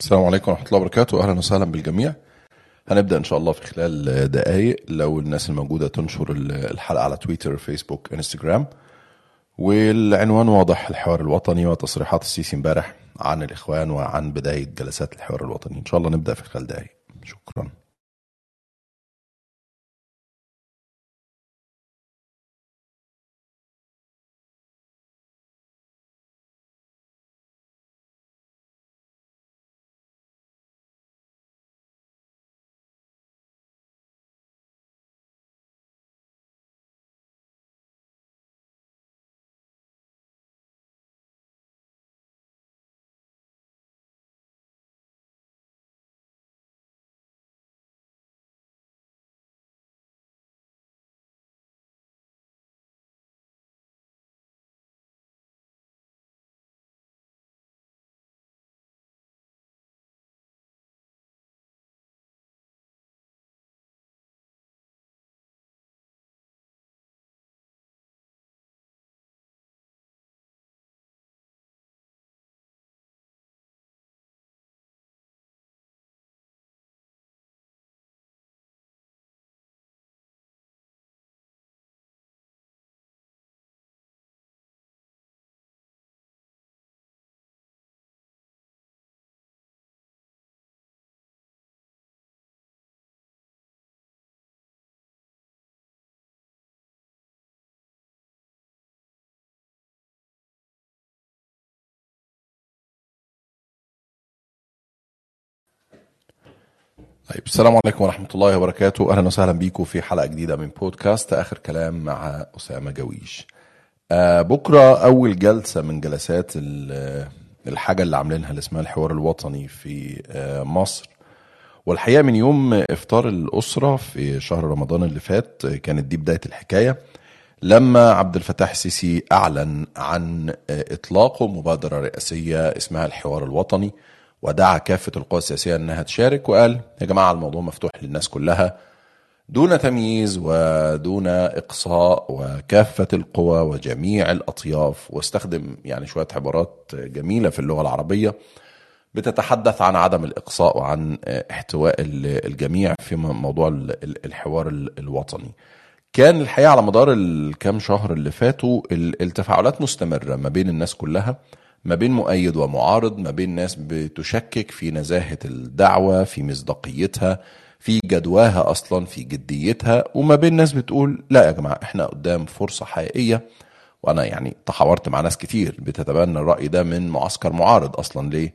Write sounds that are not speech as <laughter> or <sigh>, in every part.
السلام عليكم ورحمة الله وبركاته. أهلا وسهلا بالجميع. هنبدأ إن شاء الله في خلال دقايق. لو الناس الموجودة تنشر الحلقة على تويتر فيسبوك إنستجرام. والعنوان واضح الحوار الوطني وتصريحات السيسي امبارح عن الإخوان وعن بداية جلسات الحوار الوطني. إن شاء الله نبدأ في خلال دقايق. شكرا. طيب السلام عليكم ورحمة الله وبركاته. أهلا وسهلا بيكم في حلقة جديدة من بودكاست آخر كلام مع أسامة جويش. آه بكرة أول جلسة من جلسات الحاجة اللي عاملينها اللي اسمها الحوار الوطني في آه مصر. والحقيقة من يوم إفطار الأسرة في شهر رمضان اللي فات كانت دي بداية الحكاية لما عبد الفتاح السيسي أعلن عن إطلاقه مبادرة رئاسية اسمها الحوار الوطني. ودعا كافة القوى السياسية أنها تشارك وقال يا جماعة الموضوع مفتوح للناس كلها دون تمييز ودون إقصاء وكافة القوى وجميع الأطياف واستخدم يعني شوية عبارات جميلة في اللغة العربية بتتحدث عن عدم الإقصاء وعن احتواء الجميع في موضوع الحوار الوطني. كان الحقيقة على مدار الكام شهر اللي فاتوا التفاعلات مستمرة ما بين الناس كلها ما بين مؤيد ومعارض ما بين ناس بتشكك في نزاهة الدعوة في مصداقيتها في جدواها أصلا في جديتها وما بين ناس بتقول لا يا جماعة إحنا قدام فرصة حقيقية. وأنا يعني تحاورت مع ناس كتير بتتبنى الرأي ده من معسكر معارض أصلا ليه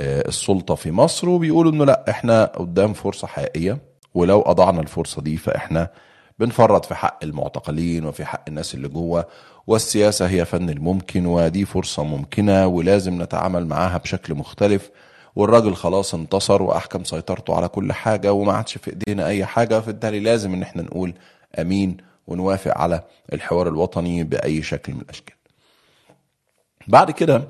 السلطة في مصر وبيقولوا إنه لا إحنا قدام فرصة حقيقية. ولو أضعنا الفرصة دي فإحنا بنفرط في حق المعتقلين وفي حق الناس اللي جوه. والسياسة هي فن الممكن ودي فرصة ممكنة ولازم نتعامل معاها بشكل مختلف. والراجل خلاص انتصر وأحكم سيطرته على كل حاجة وما عادش في إيدينا أي حاجة فبالتالي لازم إن إحنا نقول أمين ونوافق على الحوار الوطني بأي شكل من الأشكال. بعد كده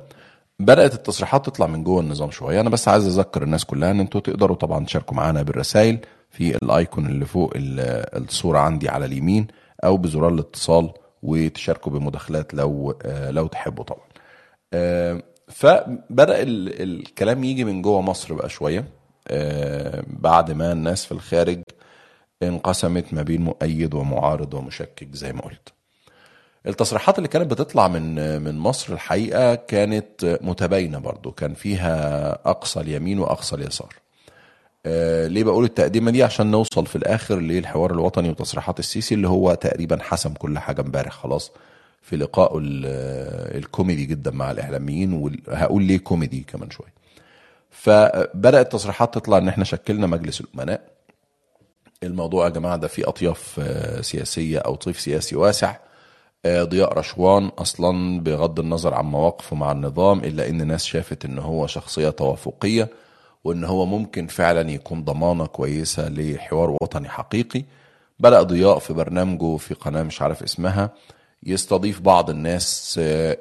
بدأت التصريحات تطلع من جوه النظام شوية. أنا بس عايز أذكر الناس كلها إن أنتوا تقدروا طبعا تشاركوا معانا بالرسائل في الأيكون اللي فوق الصورة عندي على اليمين أو بزرار الاتصال وتشاركوا بمداخلات لو لو تحبوا طبعا. فبدأ الكلام يجي من جوه مصر بقى شوية. بعد ما الناس في الخارج انقسمت ما بين مؤيد ومعارض ومشكك زي ما قلت. التصريحات اللي كانت بتطلع من من مصر الحقيقة كانت متباينة برضو. كان فيها أقصى اليمين وأقصى اليسار. آه ليه بقول التقديمة دي؟ عشان نوصل في الآخر للحوار الوطني وتصريحات السيسي اللي هو تقريبا حسم كل حاجة امبارح خلاص في لقائه الكوميدي جدا مع الإعلاميين وهقول ليه كوميدي كمان شوية. فبدأت تصريحات تطلع إن إحنا شكلنا مجلس الأمناء. الموضوع يا جماعة ده فيه أطياف سياسية أو طيف سياسي واسع. ضياء رشوان أصلا بغض النظر عن مواقفه مع النظام إلا إن ناس شافت إن هو شخصية توافقية. وإن هو ممكن فعلا يكون ضمانة كويسة لحوار وطني حقيقي. بدأ ضياء في برنامجه في قناة مش عارف اسمها. يستضيف بعض الناس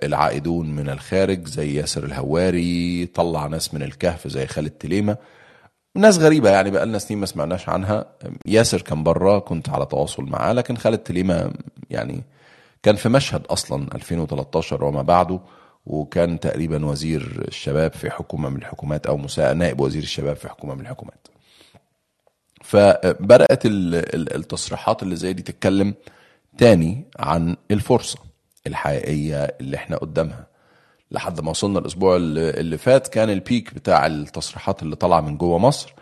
العائدون من الخارج زي ياسر الهواري طلع ناس من الكهف زي خالد تليمة. ناس غريبة يعني بقى لنا سنين ما سمعناش عنها. ياسر كان بره كنت على تواصل معاه لكن خالد تليمة يعني كان في مشهد أصلا 2013 وما بعده. وكان تقريبا وزير الشباب في حكومة من الحكومات أو نائب وزير الشباب في حكومة من الحكومات. فبدأت ال- ال- التصريحات اللي زي دي تتكلم تاني عن الفرصة الحقيقية اللي إحنا قدامها. لحد ما وصلنا الأسبوع اللي اللي فات كان البيك بتاع التصريحات اللي طالعة من جوه مصر.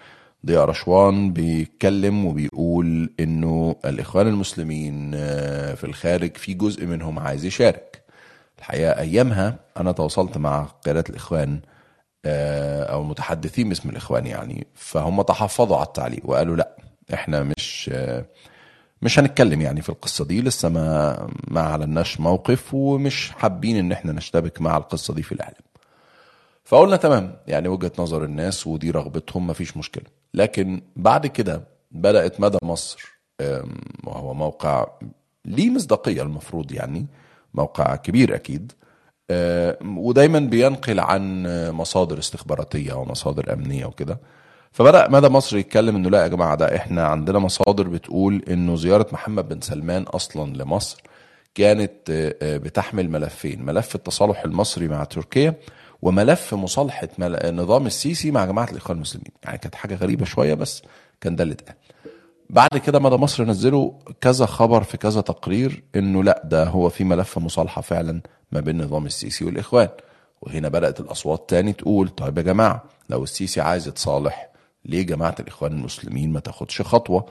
ضياء رشوان بيتكلم وبيقول إنه الإخوان المسلمين آه، في الخارج في جزء منهم عايز يشارك. الحقيقة أيامها أنا تواصلت مع قيادات الإخوان آه، أو المتحدثين باسم الإخوان يعني فهم تحفظوا على التعليق وقالوا لأ إحنا مش آه، مش هنتكلم يعني في القصة دي لسه ما ما أعلناش موقف ومش حابين إن إحنا نشتبك مع القصة دي في الإعلام. فقلنا تمام يعني وجهة نظر الناس ودي رغبتهم مفيش مشكلة. لكن بعد كده بدأت مدى مصر وهو موقع ليه مصداقية المفروض يعني موقع كبير أكيد. آه، ودايما بينقل عن مصادر استخباراتية ومصادر أمنية وكده. فبدأ مدى مصر يتكلم إنه لا يا جماعة ده إحنا عندنا مصادر بتقول إنه زيارة محمد بن سلمان أصلا لمصر كانت آه، آه، بتحمل ملفين ملف التصالح المصري مع تركيا وملف مصالحة نظام السيسي مع جماعة الإخوان المسلمين. يعني كانت حاجة غريبة شوية بس كان ده اللي اتقال. بعد كده مدى مصر نزلوا كذا خبر في كذا تقرير إنه لا ده هو في ملف مصالحة فعلا ما بين نظام السيسي والإخوان. وهنا بدأت الأصوات تاني تقول طيب يا جماعة لو السيسي عايز يتصالح ليه جماعة الإخوان المسلمين ما تاخدش خطوة؟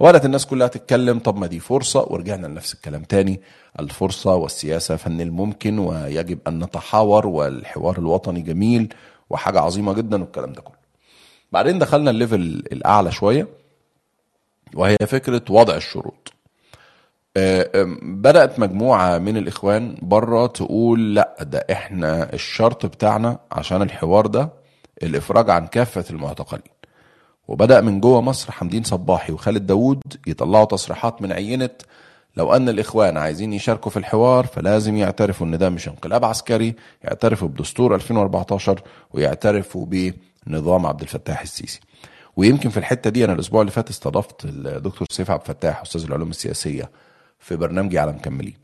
وبدات الناس كلها تتكلم طب ما دي فرصة ورجعنا لنفس الكلام تاني. الفرصة والسياسة فن الممكن ويجب أن نتحاور والحوار الوطني جميل وحاجة عظيمة جدا والكلام ده كله. بعدين دخلنا الليفل الأعلى شوية. وهي فكرة وضع الشروط. آه، آم، بدأت مجموعة من الإخوان بره تقول لا ده إحنا الشرط بتاعنا عشان الحوار ده الإفراج عن كافة المعتقلين. وبدأ من جوه مصر حمدين صباحي وخالد داوود يطلعوا تصريحات من عينة لو أن الإخوان عايزين يشاركوا في الحوار فلازم يعترفوا إن ده مش انقلاب عسكري يعترفوا بدستور 2014 ويعترفوا بنظام عبد الفتاح السيسي. ويمكن في الحتة دي أنا الأسبوع اللي فات استضفت الدكتور سيف عبد الفتاح أستاذ العلوم السياسية في برنامجي على مكملين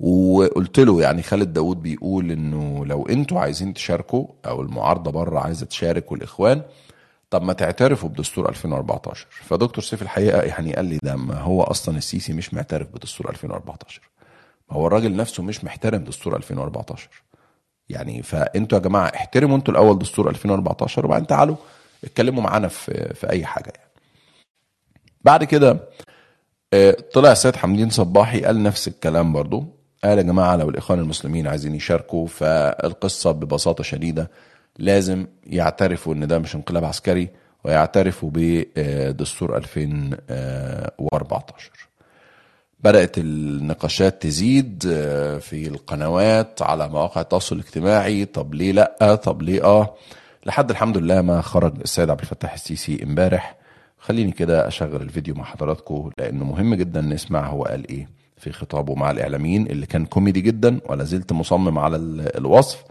وقلت له يعني خالد داوود بيقول إنه لو أنتوا عايزين تشاركوا أو المعارضة بره عايزة تشارك والاخوان طب ما تعترفوا بدستور 2014 فدكتور سيف الحقيقة يعني قال لي ده ما هو أصلا السيسي مش معترف بدستور 2014 ما هو الراجل نفسه مش محترم دستور 2014 يعني فأنتوا يا جماعة احترموا أنتوا الأول دستور 2014 وبعدين تعالوا اتكلموا معانا في في أي حاجة يعني. بعد كده آه، طلع السيد حمدين صباحي قال نفس الكلام برضو. قال يا جماعة لو الإخوان المسلمين عايزين يشاركوا فالقصة ببساطة شديدة لازم يعترفوا إن ده مش انقلاب عسكري ويعترفوا بدستور 2014 بدأت النقاشات تزيد آه، في القنوات على مواقع التواصل الاجتماعي طب ليه لأ؟ طب ليه آه؟ لحد الحمد لله ما خرج السيد عبد الفتاح السيسي امبارح. خليني كده أشغل الفيديو مع حضراتكم لأنه مهم جدا نسمع هو قال إيه في خطابه مع الإعلاميين اللي كان كوميدي جدا ولا زلت مصمم على ال- الوصف.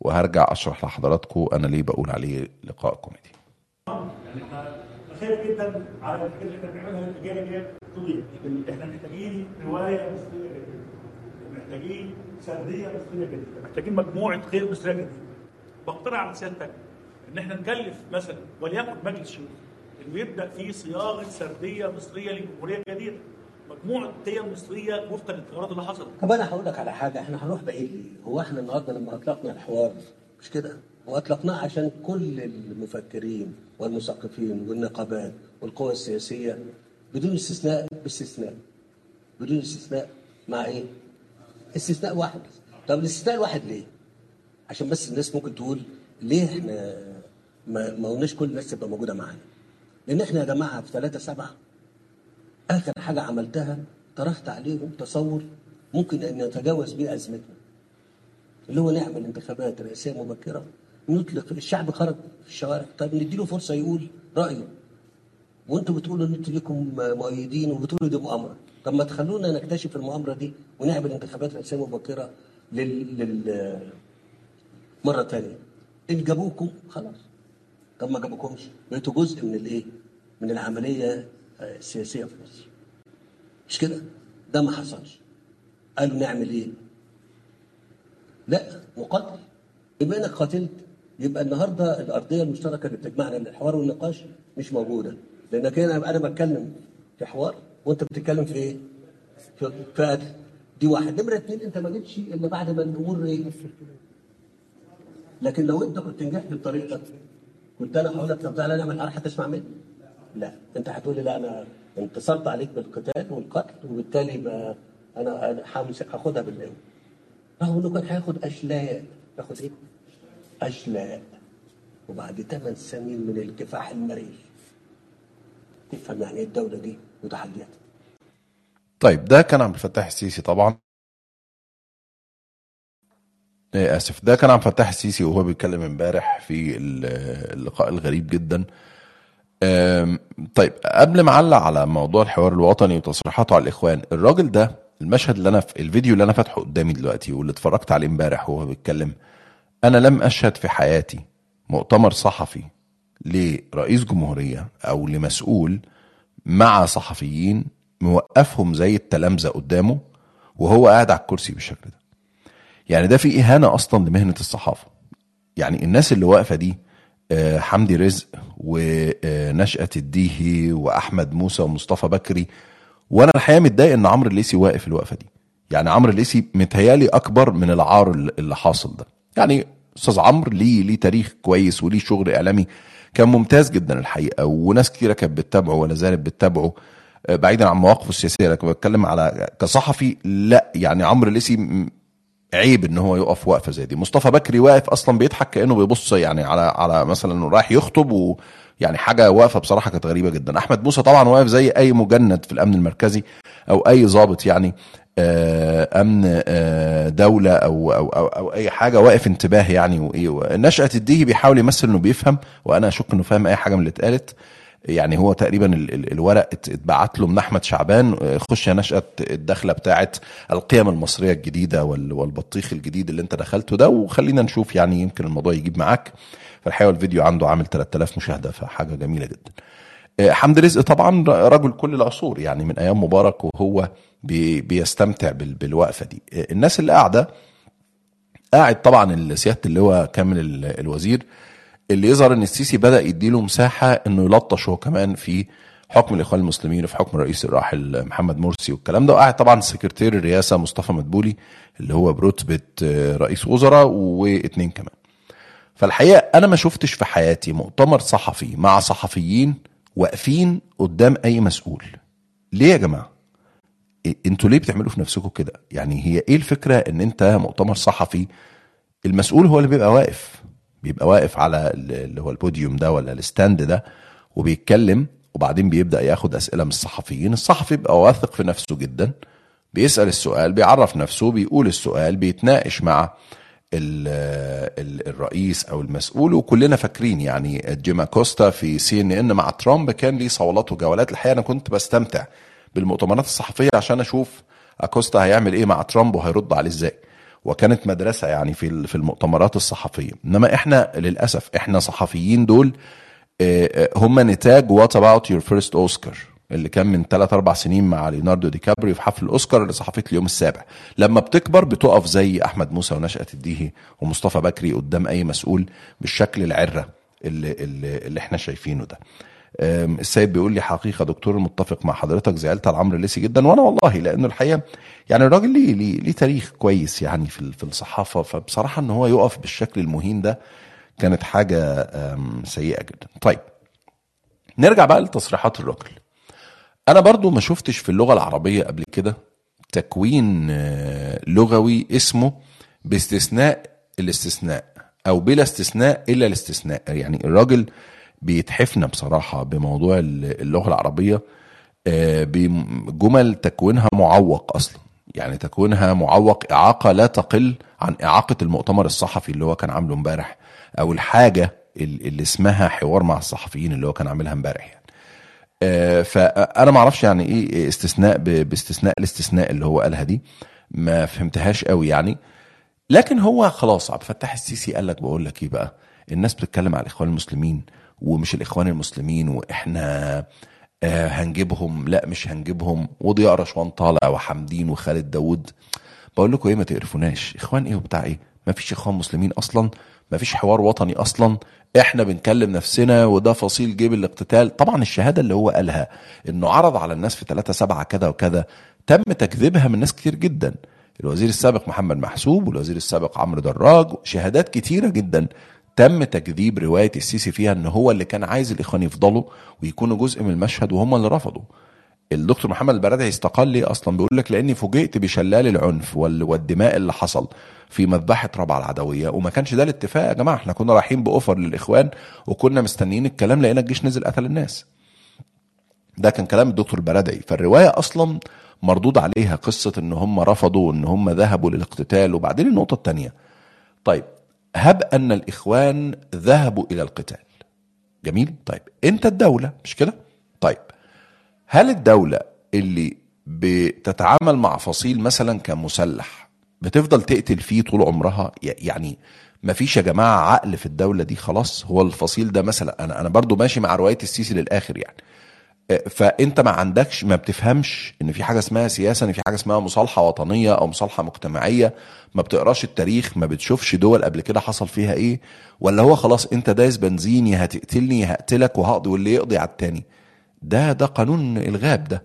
وهرجع أشرح لحضراتكم أنا ليه بقول عليه لقاء كوميدي. خير جدا على الفكرة اللي إحنا بنعملها الجايه دي طويل إحنا محتاجين رواية مصرية جدا. محتاجين سردية مصرية جدا. محتاجين مجموعة خير مصرية جدا. بقترح على سيادتك إن إحنا نكلف مثلا وليكن مجلس شيوخ إنه يبدأ في صياغة سردية مصرية للجمهوريه الجديده مجموعة قيم مصرية وفقا للتغيرات اللي حصلت طب أنا هقول لك على حاجة إحنا هنروح بعيد؟ هو إحنا النهارده لما أطلقنا الحوار مش كده؟ واطلقناه عشان كل المفكرين والمثقفين والنقابات والقوى السياسية بدون استثناء باستثناء بدون استثناء مع إيه؟ استثناء واحد طب الاستثناء الواحد ليه؟ عشان بس الناس ممكن تقول ليه إحنا ما قلناش كل الناس تبقى موجودة معانا؟ لأن إحنا يا جماعة في 3 7 آخر حاجة عملتها طرحت عليهم تصور ممكن أن نتجاوز بيه أزمتنا. اللي هو نعمل انتخابات رئاسية مبكرة نطلق الشعب خرج في الشوارع. طب نديله فرصة يقول رأيه. وأنتوا بتقولوا إن أنتوا ليكم مؤيدين وبتقولوا دي مؤامرة. طب ما تخلونا نكتشف المؤامرة دي ونعمل انتخابات رئاسية مبكرة لل, لل... مرة ثانية إن جابوكم خلاص. طب ما جابوكمش بقيتوا جزء من الايه؟ من العملية السياسية في مصر مش كده؟ ده ما حصلش قالوا نعمل إيه؟ لا نقاتل بما انك قاتلت يبقى النهارده الأرضية المشتركة اللي بتجمعنا للحوار والنقاش مش موجودة لانك أنا أنا بتكلم في حوار وأنت بتتكلم في إيه؟ في في قتل دي واحد نمرة اثنين أنت ما جيتش إلا بعد ما الأمور إيه؟ لكن لو أنت كنت نجحت بطريقتك كنت أنا هقول لك طب تعالى نعمل حرب هتسمع مني؟ لا. انت هتقول لي لا أنا انتصرت عليك بالقتال والقتل وبالتالي أنا أنا هاخدها بالقوه رغم إنه كان هياخد اشلاء ياخد إيه؟ اشلاء وبعد ثمان سنين من الكفاح المرير تفهم يعني إيه الدولة دي؟ وتحدياتها طيب ده كان عبد الفتاح السيسي طبعا. آسف. ده كان عبد الفتاح السيسي وهو بيتكلم امبارح في ال- اللقاء الغريب جدا. طيب قبل ما أعلق على موضوع الحوار الوطني وتصريحاته على الإخوان الراجل ده المشهد اللي أنا في الفيديو اللي أنا فاتحه قدامي دلوقتي واللي اتفرجت عليه امبارح وهو بيتكلم أنا لم أشهد في حياتي مؤتمر صحفي لرئيس جمهورية أو لمسؤول مع صحفيين موقفهم زي التلامذة قدامه وهو قاعد على الكرسي بالشكل ده. يعني ده في إهانة أصلا لمهنة الصحافة. يعني الناس اللي واقفة دي آه، حمدي رزق ونشأة الديهي وأحمد موسى ومصطفى بكري. وأنا الحقيقة متضايق إن عمرو الليسي واقف الوقفة دي. يعني عمرو الليسي متهيألي أكبر من العار اللي حاصل ده. يعني أستاذ عمرو ليه ليه تاريخ كويس وليه شغل إعلامي كان ممتاز جدا الحقيقة وناس كتيرة كانت بتتابعه ولا زالت بتتابعه. آه، بعيدا عن مواقفه السياسية لكن بتكلم على كصحفي لا يعني عمرو الليسي عيب إن هو يقف وقفة زي دي. مصطفى بكري واقف أصلا بيضحك كأنه بيبص يعني على على مثلا رايح يخطب ويعني حاجة واقفة بصراحة كانت غريبة جدا. أحمد موسى طبعا واقف زي أي مجند في الأمن المركزي أو أي ضابط يعني آه، أمن آه، دولة أو أو أو, أو أي حاجة واقف انتباه يعني وايه نشأة الديهي بيحاول يمثل إنه بيفهم وأنا أشك إنه فاهم أي حاجة من اللي اتقالت. يعني هو تقريبا ال- ال- الورق ات- اتبعت له من أحمد شعبان آه، خش يا نشأة الدخلة بتاعت القيم المصرية الجديدة وال- والبطيخ الجديد اللي انت دخلته ده وخلينا نشوف يعني يمكن الموضوع يجيب معاك. فالحقيقة الفيديو عنده عامل 3000 مشاهدة فحاجة جميلة جدا. آه، حمد رزق طبعا رجل كل العصور يعني من أيام مبارك وهو بي بيستمتع بال- بالوقفة دي. آه، الناس اللي قاعدة قاعد طبعا سيادة اللواء كامل ال- الوزير اللي يظهر إن السيسي بدأ يديله مساحة إنه يلطش هو كمان في حكم الإخوان المسلمين وفي حكم الرئيس الراحل محمد مرسي والكلام ده. وقاعد طبعا سكرتير الرئاسة مصطفى مدبولي اللي هو برتبه رئيس وزراء واتنين كمان. فالحقيقة أنا ما شفتش في حياتي مؤتمر صحفي مع صحفيين واقفين قدام أي مسؤول. ليه يا جماعة؟ أنتوا ليه بتعملوا في نفسكم كده؟ يعني هي إيه الفكرة إن أنت مؤتمر صحفي المسؤول هو اللي بيبقى واقف؟ بيبقى واقف على ال- اللي هو البوديوم ده ولا ال stand ده وبيتكلم وبعدين بيبدأ ياخد أسئلة من الصحفيين. الصحفي بيبقى واثق في نفسه جدا بيسأل السؤال بيعرف نفسه بيقول السؤال بيتناقش مع ال ال الرئيس أو المسؤول. وكلنا فاكرين يعني جيم أكوستا في CNN مع ترامب كان ليه صولات وجولات. الحقيقة أنا كنت بستمتع بالمؤتمرات الصحفية عشان أشوف أكوستا هيعمل إيه مع ترامب وهيرد عليه إزاي. وكانت مدرسة يعني في في المؤتمرات الصحفية. إنما إحنا للأسف إحنا صحفيين دول آه، آه، هم نتاج what about your first Oscar اللي كان من 3 4 سنين مع ليوناردو دي كابريو في حفل الأوسكار اللي صحفيه اليوم السابع. لما بتكبر بتقف زي أحمد موسى ونشأت الديهي ومصطفى بكري قدام أي مسؤول بالشكل العرة اللي, اللي, اللي إحنا شايفينه ده. السيد بيقول لي حقيقة دكتور متفق مع حضرتك زعلت على عمرو الليسي جدا وأنا والله لأنه الحقيقة يعني الراجل ليه ليه, ليه تاريخ كويس يعني في في الصحافة. فبصراحة إن هو يقف بالشكل المهين ده كانت حاجة سيئة جدا. طيب نرجع بقى لتصريحات الراجل. أنا برضو ما شفتش في اللغة العربية قبل كده تكوين آه، لغوي اسمه باستثناء الاستثناء أو بلا استثناء إلا الاستثناء. يعني الراجل بيتحفنا بصراحة بموضوع اللغة العربية آه، بجمل تكوينها معوق أصلا. يعني تكوينها معوق إعاقة لا تقل عن إعاقة المؤتمر الصحفي اللي هو كان عامله امبارح أو الحاجة اللي اسمها حوار مع الصحفيين اللي هو كان عاملها امبارح يعني. آه، فأنا ما أعرفش يعني إيه استثناء باستثناء الاستثناء اللي هو قالها دي ما فهمتهاش قوي يعني. لكن هو خلاص عبد الفتاح السيسي قال لك بقول لك إيه بقى الناس بتتكلم على الإخوان المسلمين ومش الإخوان المسلمين وإحنا آه هنجيبهم. لا مش هنجيبهم. وضياء رشوان طالع وحمدين وخالد داوود. بقول لكم إيه ما تقرفوناش. إخوان إيه وبتاع إيه؟ مفيش إخوان مسلمين أصلا. مفيش حوار وطني أصلا. إحنا بنكلم نفسنا وده فصيل جيب الاقتتال. طبعا الشهادة اللي هو قالها إنه عرض على الناس في 3 7 كذا وكذا. تم تكذيبها من ناس كتير جدا. الوزير السابق محمد محسوب والوزير السابق عمرو دراج. شهادات كتيرة جدا. تم تكذيب رواية السيسي فيها إن هو اللي كان عايز الإخوان يفضلوا ويكونوا جزء من المشهد وهم اللي رفضوا. الدكتور محمد البرادعي استقال ليه أصلا؟ بيقول لك لأني فوجئت بشلال العنف وال- والدماء اللي حصل في مذبحة ربع العدوية وما كانش ده الاتفاق يا جماعة. إحنا كنا رايحين بأوفر للإخوان وكنا مستنيين الكلام لقينا الجيش نزل قتل الناس. ده كان كلام الدكتور البرادعي فالرواية أصلا مردود عليها قصة إن هم رفضوا إن هم ذهبوا للاقتتال. وبعدين النقطة الثانية طيب هب أن الإخوان ذهبوا إلى القتال. جميل؟ طيب. أنت الدولة مش كده؟ طيب. هل الدولة اللي بتتعامل مع فصيل مثلا كمسلح بتفضل تقتل فيه طول عمرها؟ يعني ما فيش يا جماعة عقل في الدولة دي؟ خلاص هو الفصيل ده مثلا أنا أنا برضو ماشي مع رواية السيسي للآخر يعني. فأنت ما عندكش ما بتفهمش إن في حاجة اسمها سياسة إن في حاجة اسمها مصالحة وطنية أو مصالحة مجتمعية. ما بتقراش التاريخ ما بتشوفش دول قبل كده حصل فيها إيه. ولا هو خلاص أنت دايس بنزين يا هتقتلني هقتلك وهقضي واللي يقضي على التاني. ده ده قانون الغاب ده.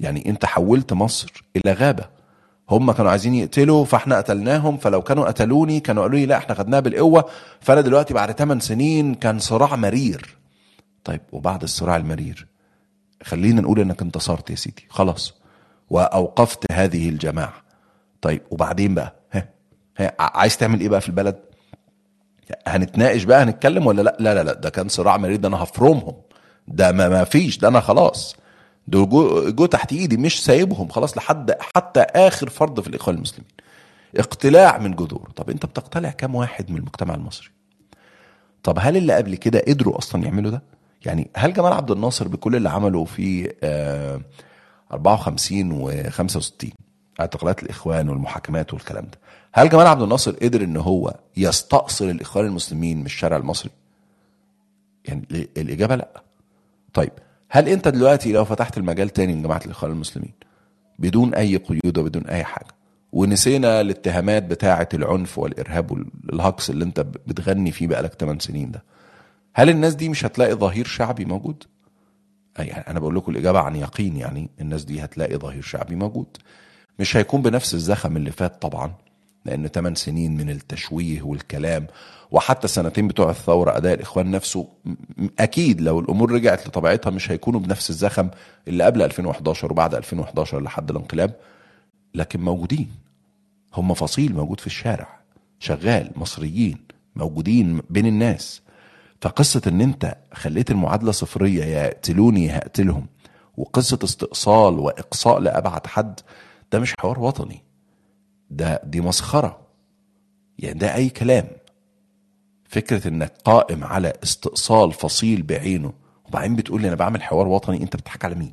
يعني انت حولت مصر إلى غابة. هم كانوا عايزين يقتلوا فاحنا قتلناهم فلو كانوا قتلوني كانوا قالوا لي لا إحنا خدناها بالقوة. فأنا دلوقتي بعد 8 سنين كان صراع مرير. طيب وبعد الصراع المرير خلينا نقول إنك انتصرت يا سيدي. خلاص. وأوقفت هذه الجماعة. طيب وبعدين بقى؟ ها ها عايز تعمل إيه بقى في البلد؟ هنتناقش بقى؟ هنتكلم ولا لأ؟ لا لا لا ده كان صراع مرير ده أنا هفرمهم. ده ما, ما فيش ده أنا خلاص. دول جو, جو تحت إيدي مش سايبهم خلاص لحد حتى آخر فرد في الإخوان المسلمين. اقتلاع من جذور. طب أنت بتقتلع كام واحد من المجتمع المصري؟ طب هل اللي قبل كده قدروا أصلا يعملوا ده؟ يعني هل جمال عبد الناصر بكل اللي عمله في آه 54 و 65 اعتقالات الإخوان والمحاكمات والكلام ده هل جمال عبد الناصر قدر إن هو يستأصل الإخوان المسلمين من الشارع المصري؟ يعني ال- الإجابة لأ. طيب هل أنت دلوقتي لو فتحت المجال تاني من جماعة الإخوان المسلمين بدون أي قيود وبدون أي حاجة ونسينا الاتهامات بتاعة العنف والإرهاب والهجص اللي أنت بتغني فيه بقالك 8 سنين ده هل الناس دي مش هتلاقي ظهير شعبي موجود؟ يعني أنا بقول لكم الإجابة عن يقين يعني الناس دي هتلاقي ظهير شعبي موجود. مش هيكون بنفس الزخم اللي فات طبعا لأن 8 سنين من التشويه والكلام وحتى السنتين بتوع الثورة أداء الإخوان نفسه أكيد لو الأمور رجعت لطبيعتها مش هيكونوا بنفس الزخم اللي قبل 2011 وبعد 2011 لحد الانقلاب لكن موجودين. هم فصيل موجود في الشارع شغال مصريين موجودين بين الناس. فقصة إن أنت خليت المعادلة صفرية يقتلوني هقتلهم وقصة استئصال وإقصاء لأبعد حد ده مش حوار وطني. ده دي مسخرة. يعني ده أي كلام. فكرة إنك قائم على استئصال فصيل بعينه وبعدين بتقول لي أنا بعمل حوار وطني أنت بتضحك على مين؟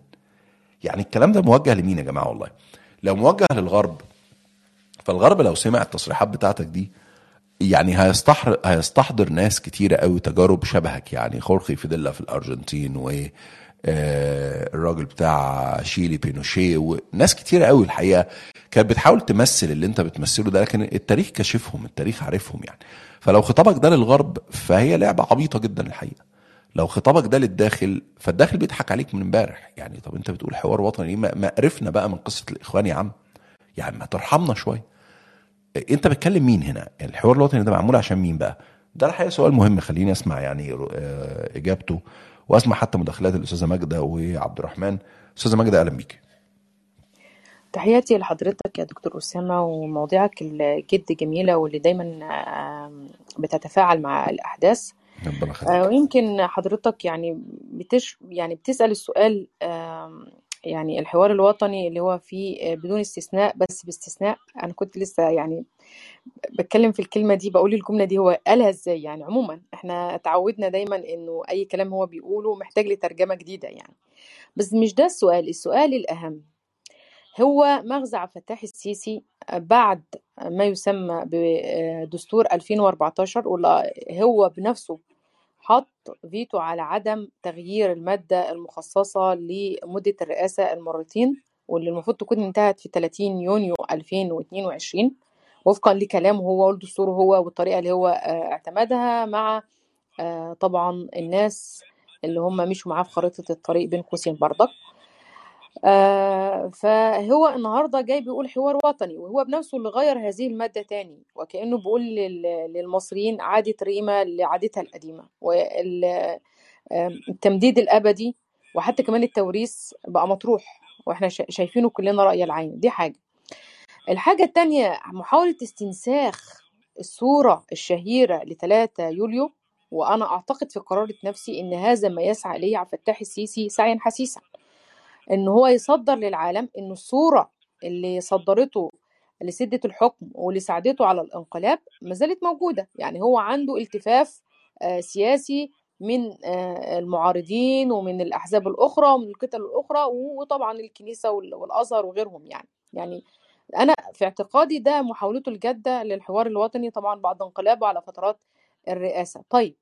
يعني الكلام ده موجه لمين يا جماعة والله؟ لو موجه للغرب. فالغرب لو سمع التصريحات بتاعتك دي يعني هيستحضر هيستحضر ناس كتيرة قوي تجارب شبهك يعني خورخي فيديلا في الأرجنتين و آه، الراجل بتاع شيلي بينوشيه وناس كتيرة قوي الحقيقة كانت بتحاول تمثل اللي انت بتمثله ده لكن التاريخ كشفهم التاريخ عارفهم يعني. فلو خطابك ده للغرب فهي لعبة عبيطة جدا الحقيقة. لو خطابك ده للداخل فالداخل بيضحك عليك من امبارح يعني. طب انت بتقول حوار وطني ما قرفنا بقى من قصة الإخوان يا عم. يعني ما ترحمنا شوية. انت بتكلم مين هنا؟ يعني الحوار الوطني ده معمول عشان مين بقى؟ ده الحقيقة سؤال مهم خليني أسمع يعني آه، إجابته وأسمع حتى مداخلات الأستاذة ماجدة وعبد الرحمن. أستاذة ماجدة أهلا بيك. تحياتي لحضرتك يا دكتور أسامة ومواضيعك الجد جميلة واللي دايما بتتفاعل مع الأحداث. ربنا آه، ويمكن حضرتك يعني بتش يعني بتسأل السؤال يعني الحوار الوطني اللي هو فيه آه، بدون استثناء بس باستثناء أنا كنت لسه يعني بتكلم في الكلمة دي بقول الجملة دي هو قالها إزاي؟ يعني عموما إحنا اتعودنا دايما إنه أي كلام هو بيقوله محتاج لترجمة جديدة يعني. بس مش ده السؤال السؤال الأهم هو مغزى عبد الفتاح السيسي بعد ما يسمى بدستور 2014 واللي هو بنفسه حط فيتو على عدم تغيير المادة المخصصة لمدة الرئاسة المرتين واللي المفروض تكون انتهت في 30 يونيو 2022 وفقا لكلامه هو ودستوره هو والطريقة اللي هو آه، اعتمدها مع آه، طبعا الناس اللي هم مشوا معاه في خريطة الطريق بين قوسين برضك. آه، فهو النهارده جاي بيقول حوار وطني وهو بنفسه اللي غير هذه المادة تاني وكأنه بيقول لل- للمصريين عادة ريما لعادتها القديمة والتمديد الأبدي وحتى كمان التوريث بقى مطروح وإحنا شا- شايفينه كلنا رأي العين. دي حاجة. الحاجة التانية محاولة استنساخ الصورة الشهيرة ل 3 يوليو وأنا أعتقد في قرارة نفسي إن هذا ما يسعى إليه عبد الفتاح السيسي سعيا حسيسا. إن هو يصدر للعالم إن الصورة اللي صدرته لسدة الحكم واللي ساعدته على الانقلاب ما زالت موجودة. يعني هو عنده التفاف آه، سياسي من آه، المعارضين ومن الأحزاب الأخرى ومن الكتل الأخرى وطبعا الكنيسة وال- والأزهر وغيرهم يعني. يعني أنا في اعتقادي ده محاولته الجادة للحوار الوطني طبعا بعد انقلابه على فترات الرئاسة. طيب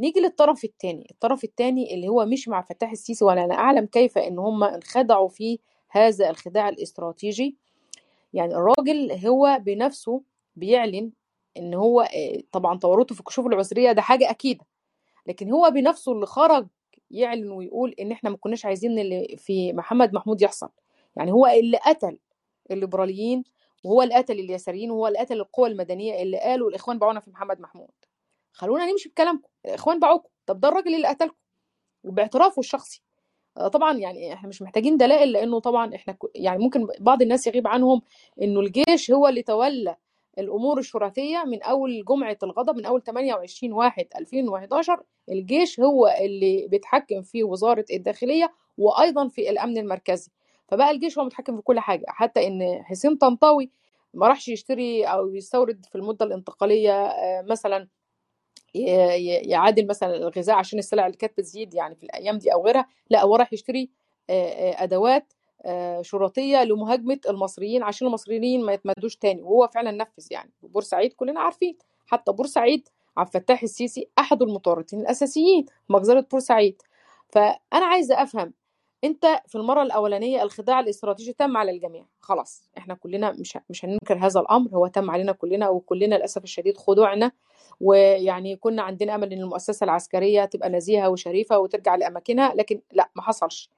نيجي للطرف الثاني الطرف الثاني اللي هو مش مع فتاح السيسي ولا أنا أعلم كيف إن هم انخدعوا في هذا الخداع الاستراتيجي. يعني الراجل هو بنفسه بيعلن إن هو آه، طبعا تورطه في الكشوف العسريه ده حاجة أكيدة لكن هو بنفسه اللي خرج يعلن ويقول إن إحنا ما كناش عايزين اللي في محمد محمود يحصل. يعني هو اللي قتل الليبراليين وهو اللي قتل اليساريين وهو اللي قتل القوى المدنية اللي قالوا الإخوان باعونا في محمد محمود. خلونا نمشي بكلامكم. الاخوان باعوكم. طب ده الراجل اللي قتلكم. وباعترافه الشخصي. آه، طبعا يعني إحنا مش محتاجين دلائل لأنه طبعا إحنا يعني ممكن بعض الناس يغيب عنهم إنه الجيش هو اللي تولى الأمور الشرطيه من أول جمعة الغضب من أول 28 1 2011 الجيش هو اللي بيتحكم في وزارة الداخلية وأيضا في الأمن المركزي. فبقى الجيش هو متحكم في كل حاجة. حتى إن حسين طنطاوي ما راحش يشتري أو يستورد في المدة الانتقالية آه، مثلا يعادل مثلا الغذاء عشان السلع اللي كانت بتزيد يعني في الأيام دي أو غيرها لا هو راح يشتري أدوات شرطية لمهاجمة المصريين عشان المصريين ما يتمدوش تاني وهو فعلا نفذ يعني. بورسعيد كلنا عارفين حتى بورسعيد عبد الفتاح السيسي أحد المتورطين الأساسيين مجزرة بورسعيد. فأنا عايزة أفهم انت في المرة الأولانية الخداع الاستراتيجي تم على الجميع. خلاص إحنا كلنا مش مش هننكر هذا الأمر هو تم علينا كلنا وكلنا للأسف الشديد خضوعنا. ويعني كنا عندنا أمل إن المؤسسة العسكرية تبقى نزيهة وشريفة وترجع لأماكنها لكن لا ما حصلش.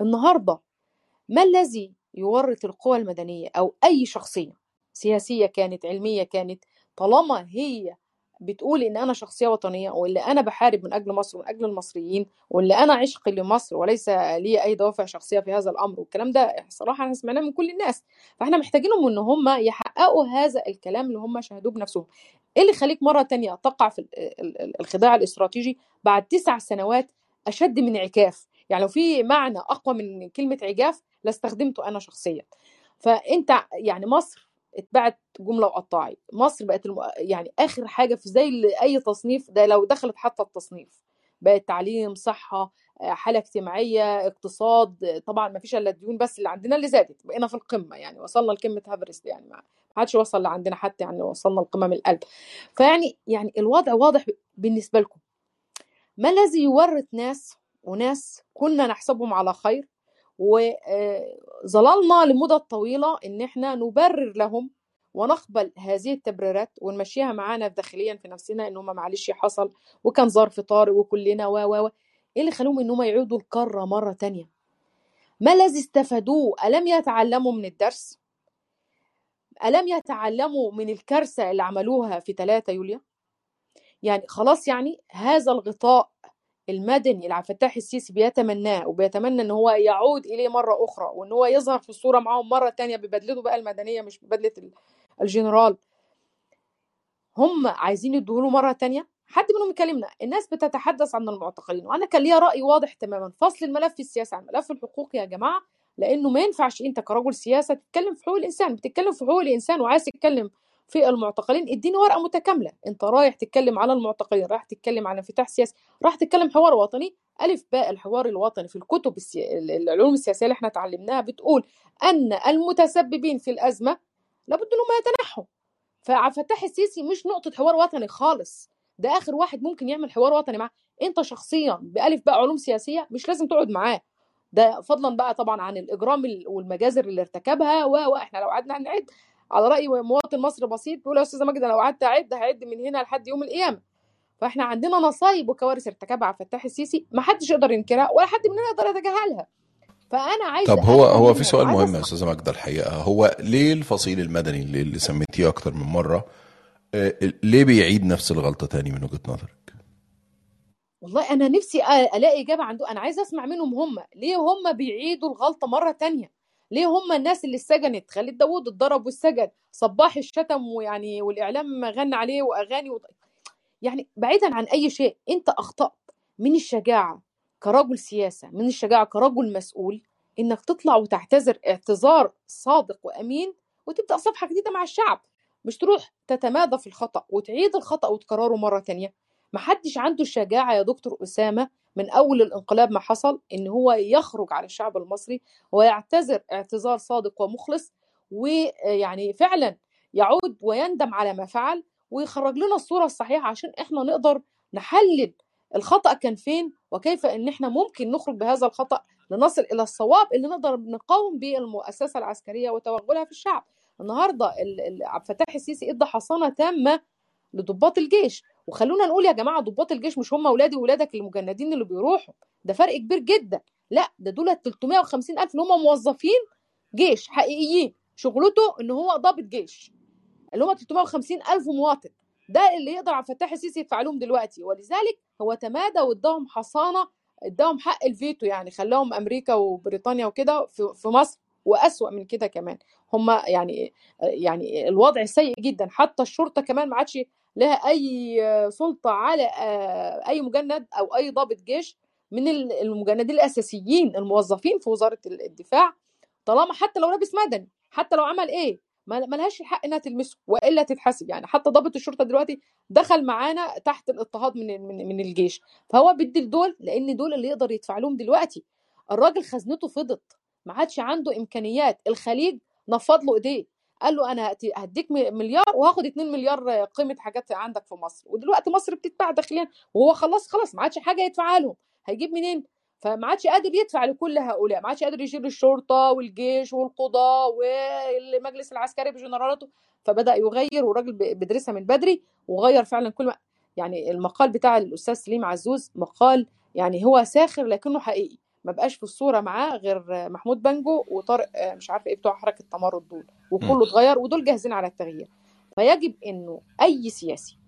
النهارده ما الذي يورط القوى المدنية أو أي شخصية سياسية كانت علمية كانت طالما هي بتقول إن أنا شخصية وطنية واللي أنا بحارب من أجل مصر ومن أجل المصريين واللي أنا عشق لمصر وليس لي أي دوافع شخصية في هذا الأمر والكلام ده صراحة إحنا سمعناه من كل الناس. فإحنا محتاجينهم إن هم يحققوا هذا الكلام اللي هم شاهدوه بنفسهم. إيه اللي يخليك مرة تانية تقع في ال- ال- ال- الخداع الاستراتيجي بعد تسع سنوات أشد من عكاف يعني لو في معنى أقوى من كلمة عجاف لاستخدمته أنا شخصيا. فأنت يعني مصر اتبعت جملة وقطاعي مصر بقت الم... يعني آخر حاجة في زي أي تصنيف ده لو دخلت حتى التصنيف. بقت تعليم صحة آه، حالة اجتماعية اقتصاد طبعا ما فيش إلا الديون بس اللي عندنا اللي زادت بقينا في القمة يعني وصلنا لقمة هافرست يعني ما حدش وصل لعندنا حتى يعني وصلنا لقمم القلب. فيعني يعني الوضع واضح بالنسبة لكم. ما الذي يورط ناس وناس كنا نحسبهم على خير؟ وظللنا لمدة طويلة إن إحنا نبرر لهم ونقبل هذه التبريرات ونمشيها معانا داخليا في نفسنا إن هم معلش حصل وكان ظرف طارئ وكلنا و و و. إيه اللي خلوهم إن هم يعودوا الكرة مرة تانية؟ ما الذي استفادوه؟ ألم يتعلموا من الدرس؟ ألم يتعلموا من الكارثة اللي عملوها في 3 يوليو؟ يعني خلاص يعني هذا الغطاء المدني اللي عبد الفتاح السيسي بيتمناه وبيتمنى إن هو يعود إليه مرة أخرى وإن هو يظهر في الصورة معاهم مرة تانية ببدلته بقى المدنية مش ببدلة ال- الجنرال. هم عايزين يدوه مرة تانية؟ حد منهم يكلمنا. الناس بتتحدث عن المعتقلين وأنا كان ليا رأي واضح تماما. فصل الملف السياسي عن ملف الحقوق يا جماعة لأنه ما ينفعش أنت كرجل سياسة تتكلم في حقوق الإنسان. بتتكلم في حقوق الإنسان وعايز تتكلم في المعتقلين اديني ورقة متكاملة. انت رايح تتكلم على المعتقلين رايح تتكلم عن انفتاح سياسي راح تتكلم حوار وطني. ألف باء الحوار الوطني في الكتب السي... العلوم السياسية اللي إحنا اتعلمناها بتقول أن المتسببين في الأزمة لابد إنهم يتنحوا الفتاح السيسي مش نقطة حوار وطني خالص. ده آخر واحد ممكن يعمل حوار وطني معاه. انت شخصيا بألف باء علوم سياسية مش لازم تقعد معاه. ده فضلا بقى طبعا عن الإجرام ال- والمجازر اللي ارتكبها وإحنا لو قعدنا نعد على رأي مواطن مصري بسيط بيقول يا أستاذة ماجده لو قعدت أعد هعد من هنا لحد يوم القيامة. فإحنا عندنا نصايب وكوارث ارتكبها عبد الفتاح السيسي ما حدش يقدر ينكرها ولا حد مننا يقدر يتجاهلها. فأنا عايزه طب هو هو في سؤال مهم يا أستاذة ماجده الحقيقة. هو ليه الفصيل المدني اللي, اللي سميتيه أكتر من مرة آه، ليه بيعيد نفس الغلطة تاني من وجهة نظرك؟ والله أنا نفسي ألاقي إجابة عنده. أنا عايزه أسمع منهم هم. ليه هم بيعيدوا الغلطة مرة تانية؟ ليه هم الناس اللي اتسجنت؟ خالد داوود اتضرب والسجن صباح الشتم ويعني والإعلام غنى عليه وأغاني و... يعني بعيدا عن أي شيء أنت أخطأت. من الشجاعة كرجل سياسة من الشجاعة كرجل مسؤول إنك تطلع وتعتذر اعتذار صادق وأمين وتبدأ صفحة جديدة مع الشعب. مش تروح تتمادى في الخطأ وتعيد الخطأ وتكرره مرة تانية. محدش عنده الشجاعه يا دكتور أسامة من أول الانقلاب ما حصل إن هو يخرج على الشعب المصري ويعتذر اعتذار صادق ومخلص ويعني فعلا يعود ويندم على ما فعل ويخرج لنا الصورة الصحيحة عشان إحنا نقدر نحلل الخطأ كان فين وكيف إن إحنا ممكن نخرج بهذا الخطأ لنصل إلى الصواب اللي نقدر نقاوم به المؤسسة العسكرية وتوغلها في الشعب. النهارده ال- ال- عبد الفتاح السيسي إدى حصانة تامة لضباط الجيش وخلونا نقول يا جماعة ضباط الجيش مش هم اولادي واولادك المجندين اللي بيروحوا. ده فرق كبير جدا. لا ده دول 350 ألف اللي هم موظفين جيش حقيقيين. شغلته إن هو ضابط جيش. اللي هم 350 ألف مواطن ده اللي يقدر عبد الفتاح السيسي يدفع لهم دلوقتي. ولذلك هو تمادى واداهم حصانة اداهم حق الفيتو يعني خلاهم أمريكا وبريطانيا وكده في مصر وأسوأ من كده كمان. هم يعني يعني الوضع سيء جدا. حتى الشرطة كمان ما عادش لها أي سلطة على أي مجند أو أي ضابط جيش من المجندين الأساسيين الموظفين في وزارة الدفاع طالما حتى لو لابس مدني حتى لو عمل إيه ما لهاش الحق إنها تلمسه وإلا تتحاسب. يعني حتى ضابط الشرطة دلوقتي دخل معانا تحت الاضطهاد من من من الجيش. فهو بيدي لدول لأن دول اللي يقدر يدفع لهم دلوقتي. الراجل خزنته فضت ما عادش عنده إمكانيات. الخليج نفض له إيديه. قال له أنا هديك مليار وهاخد 2 مليار قيمة حاجات عندك في مصر ودلوقتي مصر بتدفع داخليا وهو خلاص خلاص ما عادش حاجة يدفعها لهم هيجيب منين؟ فما عادش قادر يدفع لكل هؤلاء ما عادش قادر يشيل الشرطه والجيش والقضاه والمجلس العسكري بجنرالاته فبدأ يغير والراجل بيدرسها من بدري وغير فعلا كل ما يعني المقال بتاع الأستاذ سليم عزوز مقال يعني هو ساخر لكنه حقيقي. ما بقاش في الصورة معاه غير محمود بنجو وطارق مش عارفة إيه بتوع حركة تمرد دول وكله اتغير ودول جاهزين على التغيير. فيجب إنه أي سياسي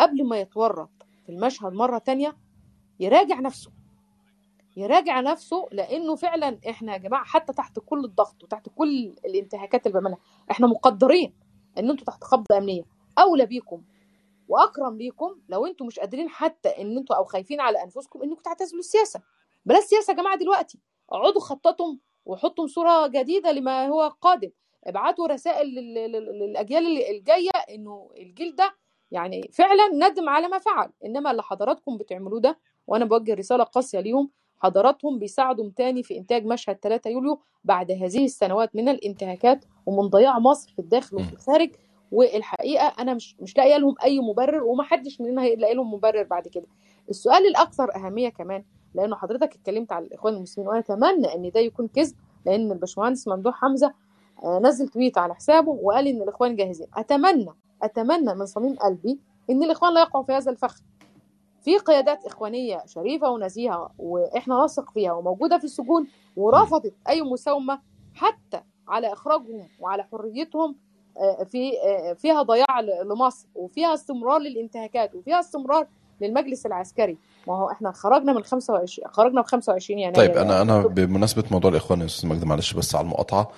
قبل ما يتورط في المشهد مرة تانية يراجع نفسه يراجع نفسه لأنه فعلا إحنا يا جماعة حتى تحت كل الضغط وتحت كل الانتهاكات اللي بنعملها إحنا مقدرين إن أنتوا تحت قبضه أمنية. أولى بيكم وأكرم ليكم لو أنتوا مش قادرين حتى إن أنتوا أو خايفين على أنفسكم إنكم تعتزلوا السياسة. بلاش سياسة يا جماعة دلوقتي. اقعدوا خططوا وحطوا صورة جديدة لما هو قادم. ابعتوا رسائل للأجيال الجاية إنه الجيل ده يعني فعلا ندم على ما فعل. إنما اللي حضراتكم بتعملوه ده وأنا بوجه رسالة قاسية ليهم حضراتهم بيساعدوا تاني في إنتاج مشهد 3 يوليو بعد هذه السنوات من الانتهاكات ومن ضياع مصر في الداخل وفي الخارج. والحقيقة أنا مش مش لاقية لهم أي مبرر ومحدش مننا هيلاقي لهم مبرر بعد كده. السؤال الأكثر أهمية كمان لأنه حضرتك اتكلمت على الاخوان المسلمين وأنا اتمنى ان ده يكون كذب لأن الباشمهندس ممدوح حمزة نزل تويت على حسابه وقال إن الإخوان جاهزين. أتمنى أتمنى من صميم قلبي إن الإخوان لا يقعوا في هذا الفخ. في قيادات إخوانية شريفة ونزيهة وإحنا نثق فيها وموجودة في السجون ورفضت أي مساومة حتى على إخراجهم وعلى حريتهم في فيها ضياع لمصر وفيها استمرار للانتهاكات وفيها استمرار للمجلس العسكري. ما هو إحنا خرجنا من 25 خرجنا في 25 يناير طيب أنا أنا بمناسبة موضوع الإخوان يا أستاذ مجدي معلش بس على المقاطعة.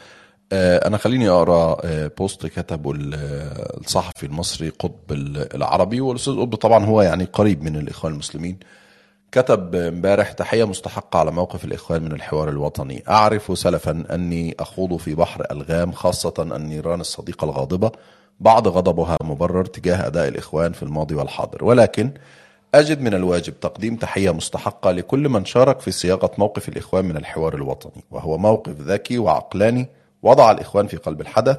أنا خليني أقرأ بوست كتبه الصحفي المصري قطب العربي. والأستاذ قطب طبعا هو يعني قريب من الإخوان المسلمين. كتب امبارح تحية مستحقة على موقف الإخوان من الحوار الوطني. أعرف سلفا أني أخوض في بحر ألغام خاصة النيران الصديقة الغاضبة. بعض غضبها مبرر تجاه أداء الإخوان في الماضي والحاضر. ولكن أجد من الواجب تقديم تحية مستحقة لكل من شارك في صياغة موقف الإخوان من الحوار الوطني وهو موقف ذكي وعقلاني وضع الإخوان في قلب الحدث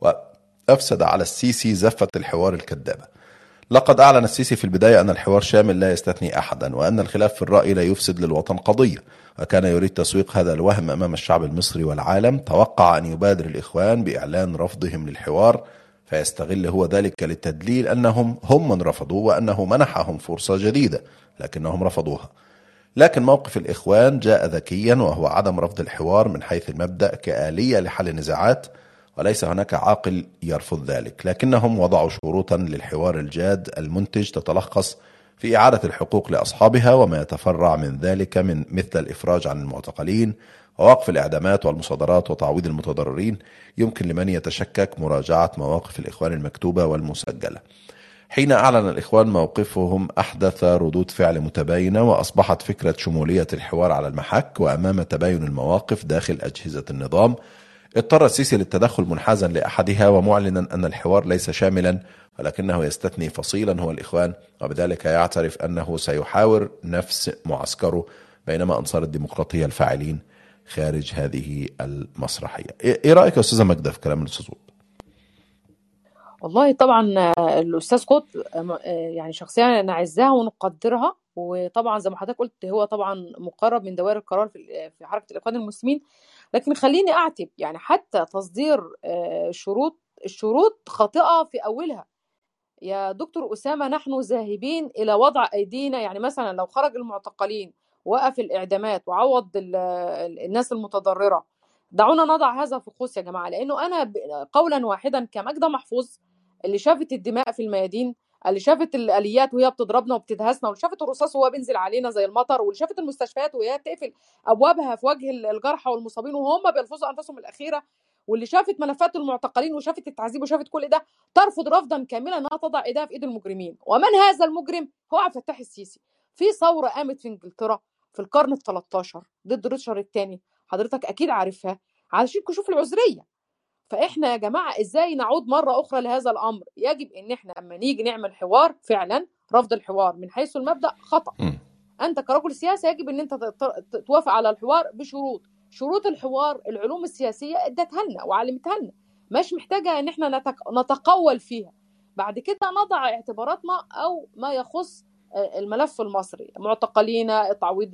وأفسد على السيسي زفة الحوار الكذابة. لقد أعلن السيسي في البداية أن الحوار شامل لا يستثني أحدا وأن الخلاف في الرأي لا يفسد للوطن قضية. وكان يريد تسويق هذا الوهم أمام الشعب المصري والعالم توقع أن يبادر الإخوان بإعلان رفضهم للحوار فيستغل هو ذلك للتدليل أنهم هم من رفضوا وأنه منحهم فرصة جديدة لكنهم رفضوها. لكن موقف الإخوان جاء ذكيا وهو عدم رفض الحوار من حيث المبدأ كآلية لحل النزاعات وليس هناك عاقل يرفض ذلك. لكنهم وضعوا شروطا للحوار الجاد المنتج تتلخص في إعادة الحقوق لأصحابها وما يتفرع من ذلك من مثل الإفراج عن المعتقلين ووقف الإعدامات والمصادرات وتعويض المتضررين يمكن لمن يتشكك مراجعة مواقف الإخوان المكتوبة والمسجلة. حين أعلن الإخوان موقفهم أحدث ردود فعل متباينة وأصبحت فكرة شمولية الحوار على المحك وأمام تباين المواقف داخل أجهزة النظام. اضطر السيسي للتدخل منحازا لأحدها ومعلنا أن الحوار ليس شاملا ولكنه يستثني فصيلا هو الإخوان وبذلك يعترف أنه سيحاور نفس معسكره بينما أنصار الديمقراطية الفاعلين خارج هذه المسرحية. إيه رأيك يا أستاذة مجدة في كلام الأستاذ والله طبعا الأستاذ قطب يعني شخصيا نعزها ونقدرها. وطبعا زي ما حضرتك قلت هو طبعا مقرب من دوائر القرار في في حركة الإخوان المسلمين. لكن خليني أعتب يعني حتى تصدير شروط الشروط خاطئة في أولها. يا دكتور أسامة نحن ذاهبين إلى وضع أيدينا. يعني مثلا لو خرج المعتقلين وقف الاعدامات وعوض الناس المتضررة. دعونا نضع هذا في قوس يا جماعة لأنه أنا قولا واحدا كمجده محفوظ اللي شافت الدماء في الميادين اللي شافت الآليات وهي بتضربنا وبتدهسنا واللي شافت الرصاص وهو بينزل علينا زي المطر واللي شافت المستشفيات وهي بتقفل أبوابها في وجه الجرحى والمصابين وهم بيلفظوا أنفسهم الأخيرة واللي شافت ملفات المعتقلين وشافت التعذيب وشافت كل ده ترفض رفضا كاملا إنها تضع ايديها في إيد المجرمين. ومن هذا المجرم؟ هو عبد الفتاح السيسي. في ثورة قامت في إنجلترا في القرن ال 13 ضد ريتشارد الثاني حضرتك أكيد عارفها علشان كشوف العذرية. فإحنا يا جماعة إزاي نعود مرة أخرى لهذا الأمر؟ يجب إن إحنا لما نيجي نعمل حوار فعلا رفض الحوار من حيث المبدأ خطأ. أنت كرجل سياسي يجب إن أنت توافق على الحوار بشروط. شروط الحوار العلوم السياسية ادتها لنا وعلمتها لنا مش محتاجة إن إحنا نتقول فيها. بعد كده نضع اعتباراتنا أو ما يخص الملف المصري معتقلين تعويض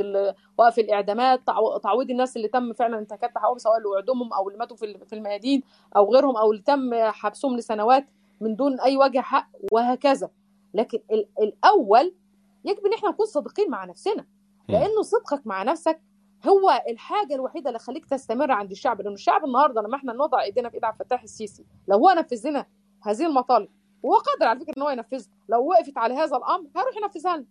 وقف الاعدامات تعويض الناس اللي تم فعلا انتهاكات تحققهم سواء اللي اعدمهم أو اللي ماتوا في الميادين أو غيرهم أو اللي تم حبسهم لسنوات من دون أي وجه حق وهكذا. لكن الأول يجب إن إحنا نكون صادقين مع نفسنا لأنه صدقك مع نفسك هو الحاجة الوحيدة اللي خليك تستمر عند الشعب لأنه الشعب النهارده لما إحنا نوضع إيدينا في إيد عبد الفتاح السيسي لو هو نفذ لنا هذه المطالب وهو قادر على فكرة إن هو ينفذها. لو وقفت على هذا الأمر هيروح ينفذها لنا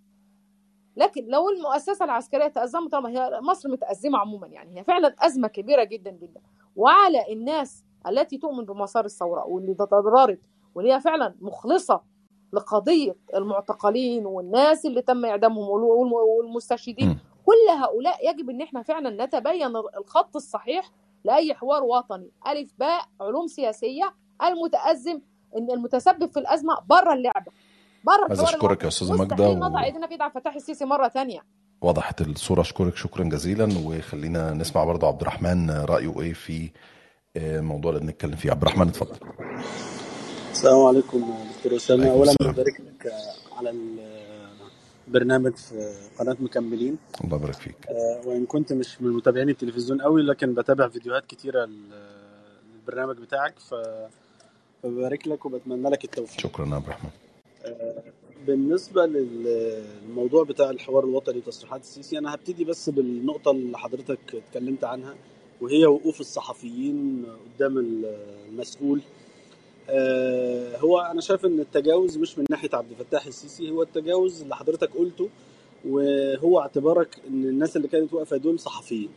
لكن لو المؤسسة العسكرية تأزمت طبعا هي مصر متأزمة عموما يعني هي فعلا أزمة كبيرة جدا جدا. وعلى الناس التي تؤمن بمسار الثورة واللي تضررت واللي هي فعلا مخلصة لقضية المعتقلين والناس اللي تم إعدامهم والمستشهدين. كل هؤلاء يجب إن إحنا فعلا نتبين الخط الصحيح لأي حوار وطني. ألف باء علوم سياسية المتأزم إن المتسبب في الأزمة بره اللعبة بره عايز أشكرك يا استاذه ماجده و... نضع إيدينا في ايد الفتاح السيسي مرة ثانية وضحت الصورة. أشكرك شكرا جزيلا. وخلينا نسمع برضه عبد الرحمن رأيه إيه في الموضوع اللي بنتكلم فيه. عبد الرحمن اتفضل. السلام عليكم دكتور أسامة. اولا ببارك لك على البرنامج في قناة مكملين. الله يبارك فيك. وإن كنت مش من متابعين التلفزيون قوي لكن بتابع فيديوهات كتيرة للبرنامج بتاعك ف ببارك لك وبتمنى لك التوفيق. شكرا يا عبد الرحمن. بالنسبة للموضوع بتاع الحوار الوطني وتصريحات السيسي أنا هبتدي بس بالنقطة اللي حضرتك اتكلمت عنها وهي وقوف الصحفيين قدام المسؤول. هو أنا شايف إن التجاوز مش من ناحية عبد الفتاح السيسي هو التجاوز اللي حضرتك قلته وهو اعتبارك إن الناس اللي كانت واقفة دول صحفيين.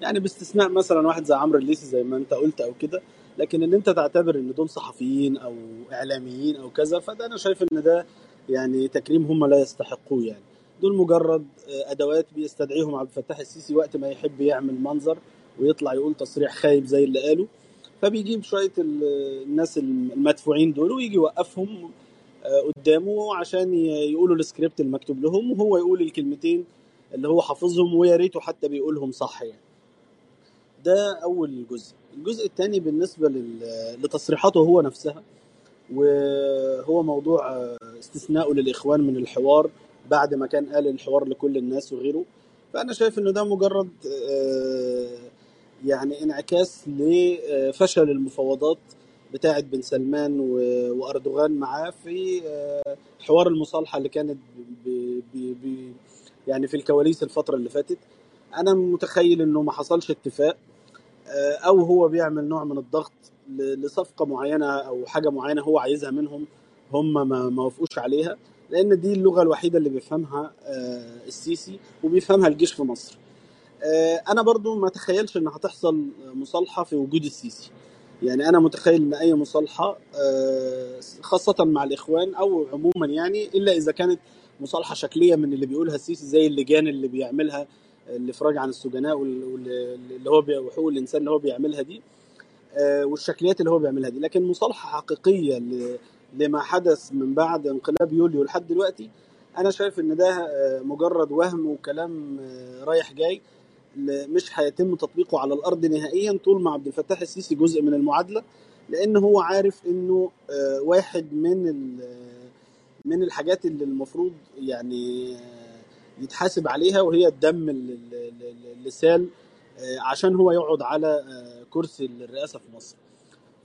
يعني باستثناء مثلا واحد زي عمرو الليثي زي ما أنت قلت أو كده لكن إن أنت تعتبر إن دول صحفيين أو إعلاميين أو كذا فده أنا شايف إن ده يعني تكريم هم لا يستحقوه يعني. دول مجرد أدوات بيستدعيهم عبد الفتاح السيسي وقت ما يحب يعمل منظر ويطلع يقول تصريح خايب زي اللي قاله. فبيجيب شوية الناس المدفوعين دول ويجي يوقفهم قدامه عشان يقولوا السكريبت المكتوب لهم وهو يقول الكلمتين اللي هو حافظهم ويا ريته حتى بيقولهم صح يعني. ده أول جزء. الجزء الثاني بالنسبة لتصريحاته هو نفسها وهو موضوع آه، استثنائه للإخوان من الحوار بعد ما كان قال الحوار لكل الناس وغيره. فأنا شايف إنه ده مجرد آه، يعني انعكاس لفشل المفاوضات بتاعه بن سلمان وأردوغان معاه في آه، حوار المصالحة اللي كانت ب ب ب يعني في الكواليس الفترة اللي فاتت. أنا متخيل إنه ما حصلش اتفاق آه، أو هو بيعمل نوع من الضغط لصفقة معينة أو حاجة معينة هو عايزها منهم هم ما ما وافقوش عليها لأن دي اللغة الوحيدة اللي بيفهمها آه، السيسي وبيفهمها الجيش في مصر. آه، أنا برضو ما اتخيلش إن هتحصل مصالحة في وجود السيسي. يعني أنا متخيل إن أي مصالحة آه، خاصة مع الإخوان أو عموما يعني إلا إذا كانت مصالحة شكلية من اللي بيقولها السيسي زي اللجان اللي بيعملها الافراج عن السجناء وال- وال- اللي هو وحقوق الإنسان اللي هو بيعملها دي آه، والشكليات اللي هو بيعملها دي. لكن مصالحة حقيقية لما حدث من بعد انقلاب يوليو لحد دلوقتي أنا شايف إن ده آه، مجرد وهم وكلام آه، رايح جاي مش هيتم تطبيقه على الأرض نهائيا طول ما عبد الفتاح السيسي جزء من المعادلة لأن هو عارف إنه واحد من من الحاجات اللي المفروض يعني يتحاسب عليها وهي الدم اللي سال آه، عشان هو يقعد على آه، كرسي الرئاسة في مصر.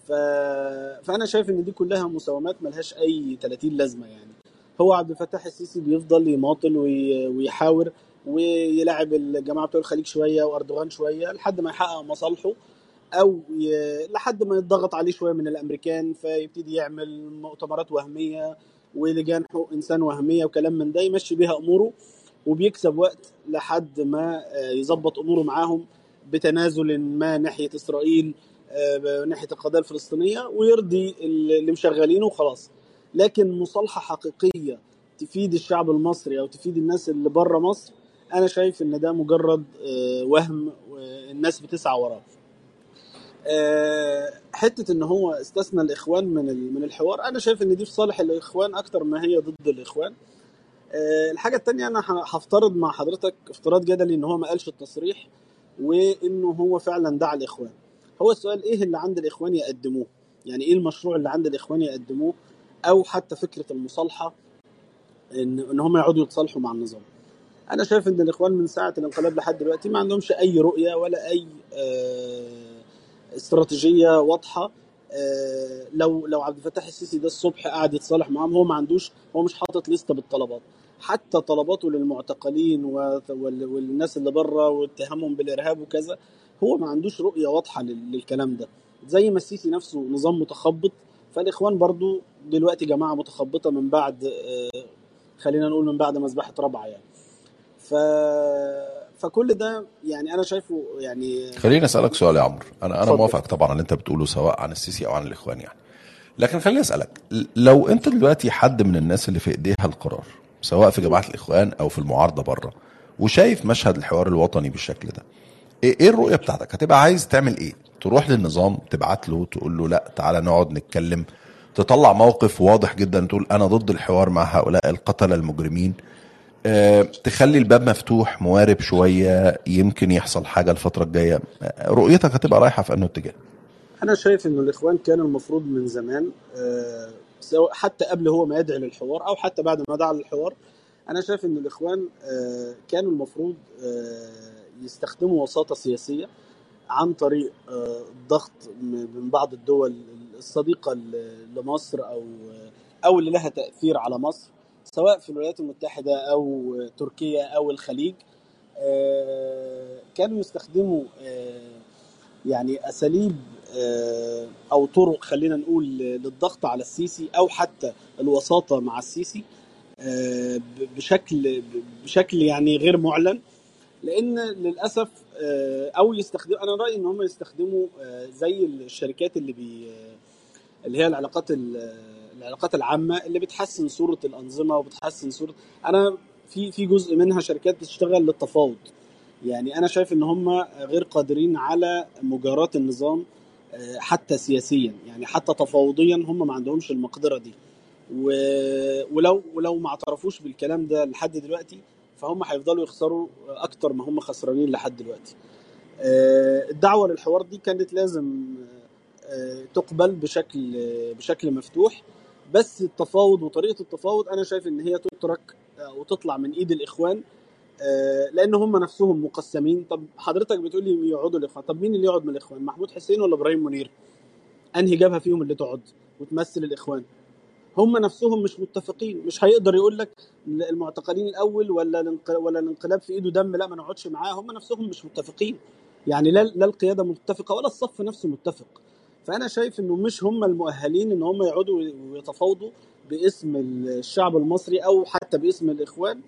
ف... فأنا شايف إن دي كلها مساومات ملهاش أي 30 لازمة يعني. هو عبد الفتاح السيسي بيفضل يماطل وي... ويحاور ويلعب الجماعة بتوع الخليج شوية وأردوغان شوية لحد ما يحقق مصالحه أو ي... لحد ما يتضغط عليه شوية من الأمريكان فيبتدي يعمل مؤتمرات وهمية ولجان حقوق إنسان وهمية وكلام من ده يمشي بيها أموره. وبيكسب وقت لحد ما آه، يظبط أموره معاهم بتنازل ما ناحية إسرائيل آه، ناحية القضية الفلسطينية ويرضي اللي مشغلينه وخلاص. لكن مصالحة حقيقية تفيد الشعب المصري أو تفيد الناس اللي بره مصر أنا شايف إن ده مجرد آه، وهم الناس بتسعى وراه. حتة إن هو استثنى الإخوان من من الحوار أنا شايف إن دي في صالح الإخوان أكتر ما هي ضد الإخوان. الحاجة التانية أنا هفترض مع حضرتك افتراض جدلي إن هو ما قالش التصريح وانه هو فعلا دعا الإخوان. هو السؤال إيه اللي عند الإخوان يقدموه؟ يعني إيه المشروع اللي عند الإخوان يقدموه؟ أو حتى فكرة المصالحة إن إن هم يقعدوا يتصالحوا مع النظام. أنا شايف إن الإخوان من ساعة الانقلاب لحد دلوقتي ما عندهمش أي رؤية ولا أي آه، استراتيجية واضحة. آه، لو لو عبد الفتاح السيسي ده الصبح قاعد يتصالح معاهم هو ما عندوش هو مش حاطط لستة بالطلبات. حتى طلباته للمعتقلين والناس اللي بره واتهامهم بالإرهاب وكذا هو ما عندوش رؤية واضحة لل- للكلام ده. زي ما السيسي نفسه نظام متخبط فالإخوان برضو دلوقتي جماعة متخبطة من بعد آه، خلينا نقول من بعد مذبحه رابعة يعني. ف فكل ده يعني أنا شايفه يعني خليني أسألك سؤال يا عمرو. أنا أنا اتفضل. موافق طبعا اللي أنت بتقوله سواء عن السيسي أو عن الإخوان يعني. لكن خليني أسألك لو أنت دلوقتي حد من الناس اللي في إيديها القرار سواء في جماعة الإخوان أو في المعارضة بره. وشايف مشهد الحوار الوطني بالشكل ده. إيه إيه الرؤية بتاعتك؟ هتبقى عايز تعمل إيه؟ تروح للنظام تبعت له تقول له لا تعالى نقعد نتكلم. تطلع موقف واضح جدا تقول أنا ضد الحوار مع هؤلاء القتلة المجرمين. آه، تخلي الباب مفتوح موارب شوية يمكن يحصل حاجة الفترة الجاية. آه، رؤيتك هتبقى رايحة في أنه اتجاه. أنا شايف إنه الإخوان كان المفروض من زمان آه، سواء حتى قبل هو ما يدعي للحوار أو حتى بعد ما دعا للحوار. أنا شايف إن الإخوان آه، كانوا المفروض آه، يستخدموا وساطة سياسية عن طريق آه، الضغط م- من بعض الدول الصديقة لمصر أو أو اللي لها تأثير على مصر سواء في الولايات المتحدة أو تركيا أو الخليج. آه، كانوا يستخدموا آه، يعني أساليب آه، أو طرق خلينا نقول للضغط على السيسي أو حتى الوساطة مع السيسي آه، بشكل بشكل يعني غير معلن. لأن للأسف آه، أو يستخدم أنا رأيي إن هم يستخدموا آه، زي الشركات اللي بي اللي هي العلاقات ال- العلاقات العامة اللي بتحسن صورة الأنظمة وبتحسن صوره أنا في في جزء منها شركات بتشتغل للتفاوض. يعني أنا شايف إن هم غير قادرين على مجاراة النظام آه، حتى سياسيا. يعني حتى تفاوضيا هم ما عندهمش المقدرة دي. ولو ولو ما اعترفوش بالكلام ده لحد دلوقتي فهم هيفضلوا يخسروا أكتر ما هم خسرانين لحد دلوقتي. آه، الدعوة للحوار دي كانت لازم آه، تقبل بشكل آه، بشكل مفتوح. بس التفاوض وطريقة التفاوض أنا شايف إن هي تترك آه، وتطلع من إيد الإخوان. آه، لأن هم نفسهم مقسمين. طب حضرتك بتقول لي يقعدوا الإخوان. طب مين اللي يقعد من الإخوان؟ محمود حسين ولا إبراهيم منير؟ أنهي جبهة فيهم اللي تقعد وتمثل الإخوان؟ هم نفسهم مش متفقين. مش هيقدر يقول لك المعتقلين الأول ولا ولا الانقلاب في إيده دم. لا ما نقعدش معاه. هم نفسهم مش متفقين. يعني لا لا القيادة متفقة ولا الصف نفسه متفق. فأنا شايف إنه مش هم المؤهلين إن هم يقعدوا ويتفاوضوا باسم الشعب المصري أو حتى باسم الإخوان.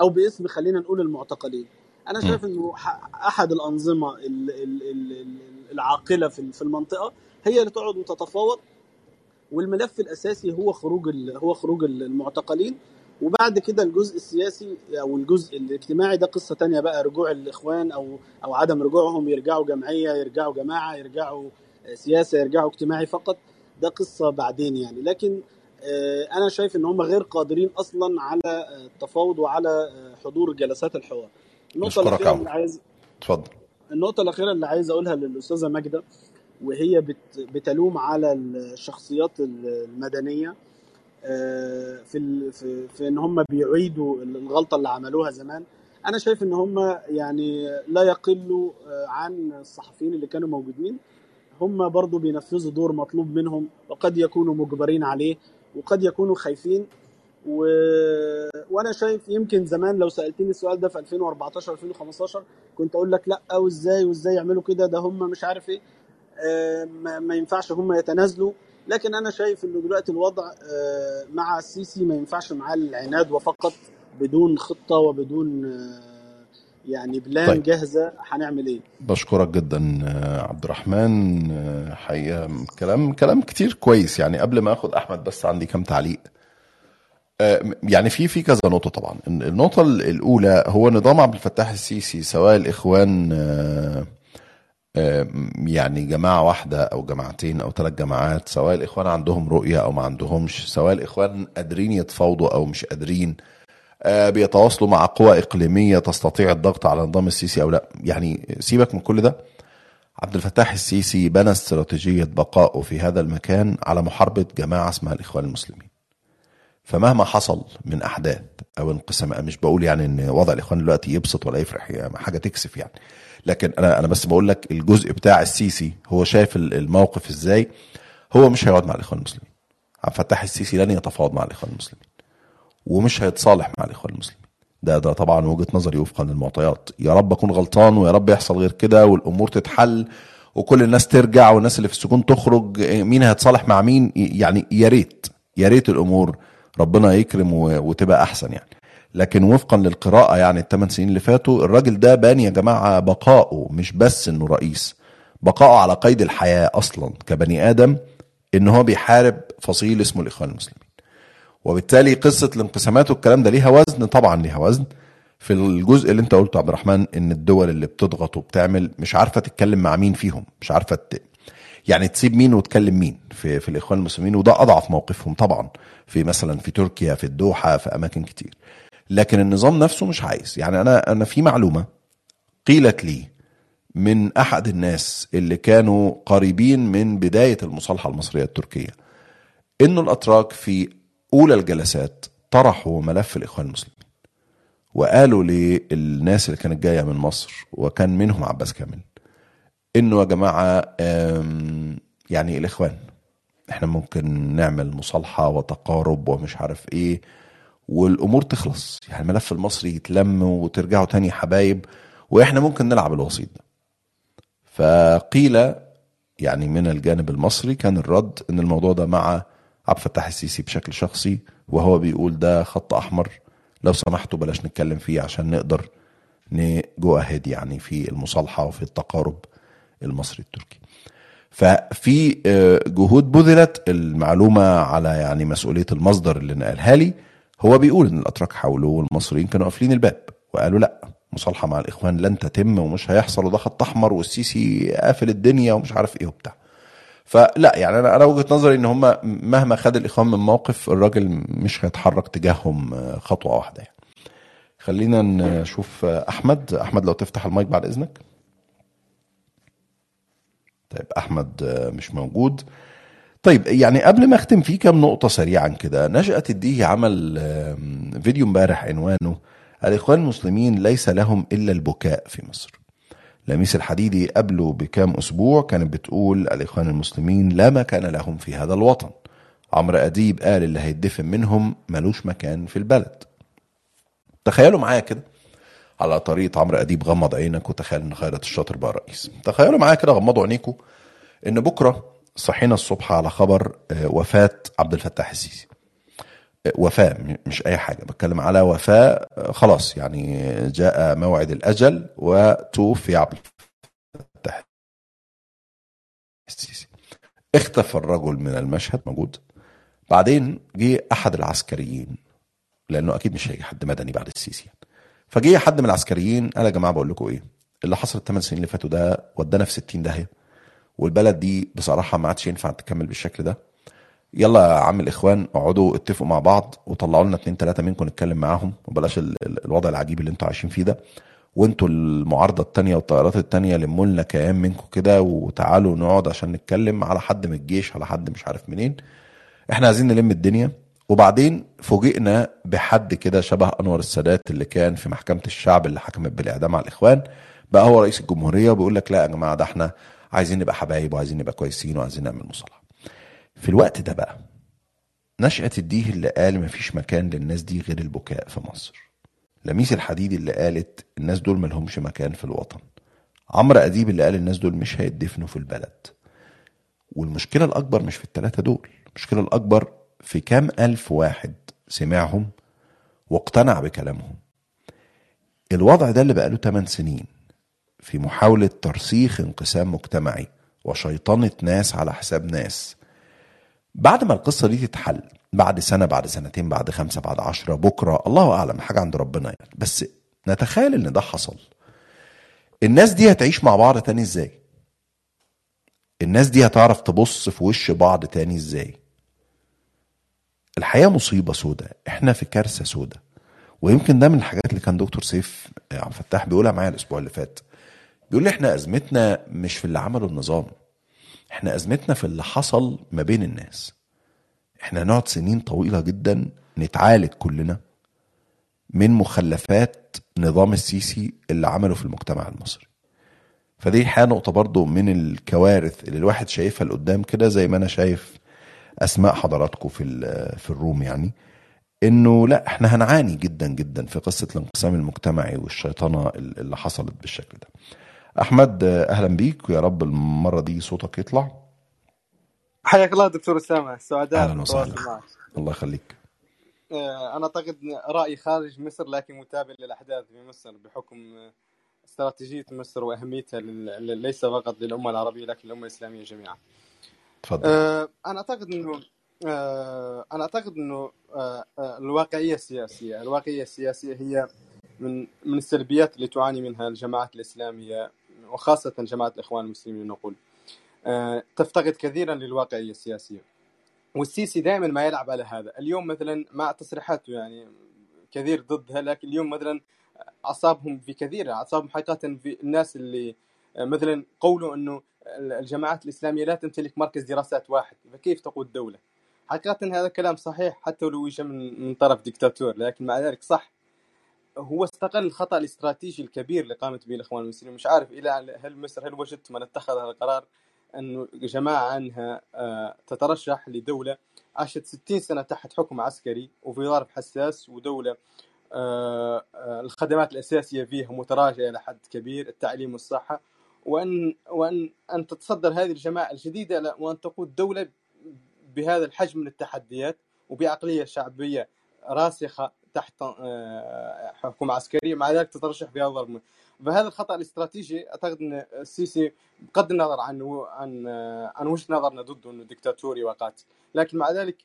أو باسم خلينا نقول المعتقلين. أنا. شايف إنه أحد الأنظمة ال- ال- ال- ال- العاقلة في المنطقة هي اللي تقعد وتتفاوض والملف الأساسي هو خروج هو خروج المعتقلين. وبعد كده الجزء السياسي أو الجزء الاجتماعي ده قصة تانية بقى رجوع الإخوان أو أو عدم رجوعهم يرجعوا جمعية يرجعوا جماعة يرجعوا سياسة يرجعوا اجتماعي فقط. ده قصة بعدين يعني. لكن أنا شايف إن هم غير قادرين أصلا على آه، التفاوض وعلى آه، حضور جلسات الحوار. النقطة الأخيرة اللي عايز اتفضل. النقطة الأخيرة اللي عايز أقولها للأستاذة ماجدة وهي بت بتلوم على الشخصيات المدنية آه، في ال- في في إن هم بيعيدوا الغلطة اللي عملوها زمان. أنا شايف إن هم يعني لا يقلوا آه، عن الصحفيين اللي كانوا موجودين. هم برضو بينفذوا دور مطلوب منهم وقد يكونوا مجبرين عليه. وقد يكونوا خايفين. و... وأنا شايف يمكن زمان لو سألتني السؤال ده في 2014 2015 كنت أقول لك لأ وازاي وإزاي يعملوا كده ده هم مش عارف إيه. آه، ما ينفعش هم يتنازلوا. لكن أنا شايف إنه دلوقتي الوضع آه، مع السيسي ما ينفعش معاه العناد وفقط بدون خطة وبدون آه، يعني بلان طيب. جاهزة هنعمل إيه؟ بشكرك جدا آه، عبد الرحمن آه، حقيقة كلام كلام كتير كويس. يعني قبل ما آخد أحمد بس عندي كام تعليق. آه، يعني في في كذا نقطة طبعا. النقطة الأولى هو نظام عبد الفتاح السيسي سواء الإخوان آه، يعني جماعة واحدة أو جماعتين أو ثلاث جماعات سواء الإخوان عندهم رؤية أو ما عندهمش سواء الإخوان قادرين يتفاوضوا أو مش قادرين آه، بيتواصلوا مع قوى إقليمية تستطيع الضغط على نظام السيسي أو لا. يعني سيبك من كل ده. عبد الفتاح السيسي بنى استراتيجية بقائه في هذا المكان على محاربة جماعة اسمها الإخوان المسلمين. فمهما حصل من أحداث أو انقسام مش بقول يعني إن وضع الإخوان دلوقتي يبسط ولا يفرح حاجة تكسف يعني. لكن أنا أنا بس بقول لك الجزء بتاع السيسي هو شايف الموقف إزاي؟ هو مش هيقعد مع الإخوان المسلمين. عبد الفتاح السيسي لن يتفاوض مع الإخوان المسلمين. ومش هيتصالح مع الإخوان المسلمين. ده ده طبعا وجهة نظري وفقا للمعطيات. يا رب أكون غلطان ويا رب يحصل غير كده والأمور تتحل وكل الناس ترجع والناس اللي في السجون تخرج مين هيتصالح مع مين؟ يعني يا ريت يا ريت الأمور ربنا يكرم وتبقى أحسن يعني. لكن وفقا للقراءة يعني الثمان سنين اللي فاتوا الراجل ده بان يا جماعة بقائه مش بس إنه رئيس. بقائه على قيد الحياة أصلا كبني آدم إن هو بيحارب فصيل اسمه الإخوان المسلمين. وبالتالي قصة الانقسامات والكلام ده ليها وزن طبعا ليها وزن. في الجزء اللي انت قلته عبد الرحمن إن الدول اللي بتضغط وبتعمل مش عارفة تتكلم مع مين فيهم مش عارفة ت... يعني تسيب مين وتكلم مين في في الإخوان المسلمين وده أضعف موقفهم طبعا في مثلا في تركيا في الدوحة في أماكن كتير. لكن النظام نفسه مش عايز. يعني أنا أنا في معلومة قيلت لي من أحد الناس اللي كانوا قريبين من بداية المصالحة المصرية التركية إنه الأتراك في أولى الجلسات طرحوا ملف الإخوان المسلمين وقالوا للناس اللي كانت جاية من مصر وكان منهم عباس كامل إنه يا جماعة يعني الإخوان إحنا ممكن نعمل مصالحة وتقارب ومش عارف إيه والأمور تخلص. يعني الملف المصري يتلم وترجعوا تاني حبايب وإحنا ممكن نلعب الوسيط ده. فقيل يعني من الجانب المصري كان الرد إن الموضوع ده مع عبد الفتاح السيسي بشكل شخصي وهو بيقول ده خط أحمر. لو سمحتوا بلاش نتكلم فيه عشان نقدر نجو اهيد يعني في المصالحة وفي التقارب المصري التركي. ففي آه، جهود بذلت. المعلومة على يعني مسؤولية المصدر اللي نقلها لي هو بيقول إن الأتراك حاولوا والمصريين كانوا قافلين الباب وقالوا لأ مصالحة مع الإخوان لن تتم ومش هيحصل وده خط أحمر والسيسي قافل الدنيا ومش عارف إيه وبتاع. فلا يعني أنا أنا وجهة نظري إن هم مهما خد الإخوان من موقف الراجل مش هيتحرك تجاههم آه، خطوة واحدة يعني. خلينا نشوف آه، أحمد. أحمد لو تفتح المايك بعد إذنك. طيب أحمد آه، مش موجود. طيب يعني قبل ما أختم في كام نقطة سريعا كده. نشأة الديهي عمل فيديو امبارح عنوانه الإخوان المسلمين ليس لهم إلا البكاء في مصر. لميس الحديدي قبله بكام أسبوع كانت بتقول الإخوان المسلمين لا مكان لهم في هذا الوطن. عمرو أديب قال اللي هيدفن منهم ملوش مكان في البلد. تخيلوا معايا كده. على طريقة عمرو أديب غمض عينك وتخيل إن خيرت الشاطر بقى رئيس. تخيلوا معايا كده غمضوا عينيكم إن بكرة صحينا الصبح على خبر آه، وفاة عبد الفتاح السيسي. وفاة مش أي حاجة بتكلم على وفاة خلاص يعني جاء موعد الأجل وتوفي عبد الفتاح السيسي. اختفى الرجل من المشهد موجود. بعدين جه أحد العسكريين لأنه أكيد مش هيجي حد مدني بعد السيسي يعني. فجه حد من العسكريين قال يا جماعة بقول لكم إيه اللي حصل الثمان سنين اللي فاتوا ده ودانا في 60 داهية والبلد دي بصراحة ما عادش ينفع تكمل بالشكل ده. يلا يا عم الإخوان اقعدوا اتفقوا مع بعض وطلعوا لنا اتنين تلاتة منكم نتكلم معاهم وبلاش ال- ال- الوضع العجيب اللي أنتوا عايشين فيه ده. وانتوا المعارضة التانية والطائرات التانية لموا لنا كيان منكم كده وتعالوا نقعد عشان نتكلم على حد من الجيش على حد مش عارف منين. إحنا عايزين نلم الدنيا. وبعدين فوجئنا بحد كده شبه أنور السادات اللي كان في محكمة الشعب اللي حكمت بالإعدام على الإخوان. بقى هو رئيس الجمهورية وبيقول لك لا يا جماعة ده إحنا عايزين نبقى حبايب وعايزين نبقى كويسين وعايزين نعمل مصالحة. في الوقت ده بقى نشأة الديه اللي قال مفيش مكان للناس دي غير البكاء في مصر. لميس الحديدي اللي قالت الناس دول ملهمش مكان في الوطن. عمرو أديب اللي قال الناس دول مش هيدفنوا في البلد. والمشكلة الأكبر مش في التلاتة دول المشكلة الأكبر في كام ألف واحد سمعهم واقتنع بكلامهم الوضع ده اللي بقاله 8 سنين في محاولة ترسيخ انقسام مجتمعي وشيطنة ناس على حساب ناس بعد ما القصة دي تتحل بعد سنة بعد سنتين بعد خمسة بعد عشرة بكرة الله أعلم حاجة عند ربنا يعني. بس نتخيل إن ده حصل. الناس دي هتعيش مع بعض تاني إزاي؟ الناس دي هتعرف تبص في وش بعض تاني إزاي؟ الحياة مصيبة سودة إحنا في كارثة سودة. ويمكن ده من الحاجات اللي كان دكتور سيف عبد الفتاح بيقولها معايا الأسبوع اللي فات. بيقول لي إحنا أزمتنا مش في اللي عمله النظام. إحنا أزمتنا في اللي حصل ما بين الناس إحنا هنقعد سنين طويلة جدا نتعالج كلنا من مخلفات نظام السيسي اللي عمله في المجتمع المصري فدي الحقيقة نقطة برضو من الكوارث اللي الواحد شايفها لقدام كده زي ما أنا شايف أسماء حضراتكم في في الروم يعني إنه لا إحنا هنعاني جدا جدا في قصة الانقسام المجتمعي والشيطنة اللي حصلت بالشكل ده. أحمد أهلا بيك. ويا رب المرة دي صوتك يطلع. حياك الله دكتور أسامة. سعداء أهلا وسهلا. الله يخليك. آه، أنا أعتقد رايي خارج مصر لكن متابع للأحداث في مصر بحكم آه، استراتيجية مصر وأهميتها لل- ليس فقط للأمة العربية لكن للأمة الإسلامية جميعا. اتفضل آه، أنا أعتقد إنه أنا أعتقد إنه الواقعية السياسية، الواقعية السياسية هي من من السلبيات اللي تعاني منها الجماعات الإسلامية. وخاصة جماعة الإخوان المسلمين نقول. آه، تفتقد كثيرا للواقعية السياسية. والسيسي دائما ما يلعب على هذا اليوم مثلا مع تصريحاته يعني كثير ضدها لكن اليوم مثلا اعصابهم في كثير اعصابهم حقيقة في الناس اللي مثلا قولوا إنه الجماعات الإسلامية لا تمتلك مركز دراسات واحد فكيف تقود دولة؟ حقيقة هذا كلام صحيح حتى لو من من طرف دكتاتور لكن مع ذلك صح هو استغل الخطأ الاستراتيجي الكبير اللي قامت به الإخوان المسلمين. مش عارف إلى هل مصر هل وجدت من اتخذ هذا القرار انه جماعة انها آه، تترشح لدولة عاشت 60 سنة تحت حكم عسكري وفي ظرف حساس ودولة آه، آه، الخدمات الأساسية فيها متراجعة إلى حد كبير التعليم والصحة. وأن وأن أن تتصدر هذه الجماعة الجديدة وأن تقود دولة بهذا الحجم من التحديات وبعقلية شعبية راسخة تحت آه، حكومة عسكرية مع ذلك تترشح في هذا فهذا الخطأ الاستراتيجي أعتقد إن السيسي بغض النظر عن عن آه، عن وجهة نظرنا ضده إنه دكتاتوري وقاتل. لكن مع ذلك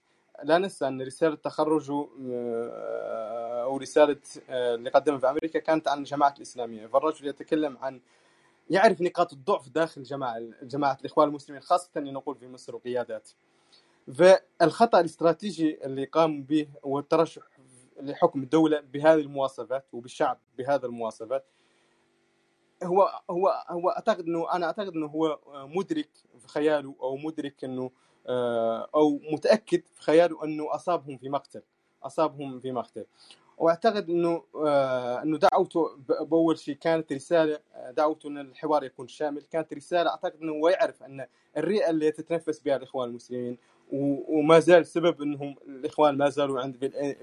لا ننسى إن رسالة تخرجه آه، أو رسالة اللي قدمها في أمريكا كانت عن الجماعة الإسلامية. فالرجل يتكلم عن يعرف نقاط الضعف داخل جماعة جماعة الإخوان المسلمين خاصة نقول في مصر وقيادات. فالخطأ الاستراتيجي اللي قام به هو الترشح لحكم الدولة بهذه المواصفات وبالشعب بهذه المواصفات. هو هو هو أعتقد إنه أنا أعتقد إنه هو مدرك في خياله أو مدرك إنه آه، أو متأكد في خياله إنه أصابهم في مقتل أصابهم في مقتل. وأعتقد إنه آه، إنه دعوته بأول شيء كانت رسالة آه، دعوته إن الحوار يكون شامل. كانت رسالة أعتقد إنه هو يعرف إن الرئة اللي تتنفس بها الإخوان المسلمين وما زال سبب إنهم الإخوان ما زالوا عند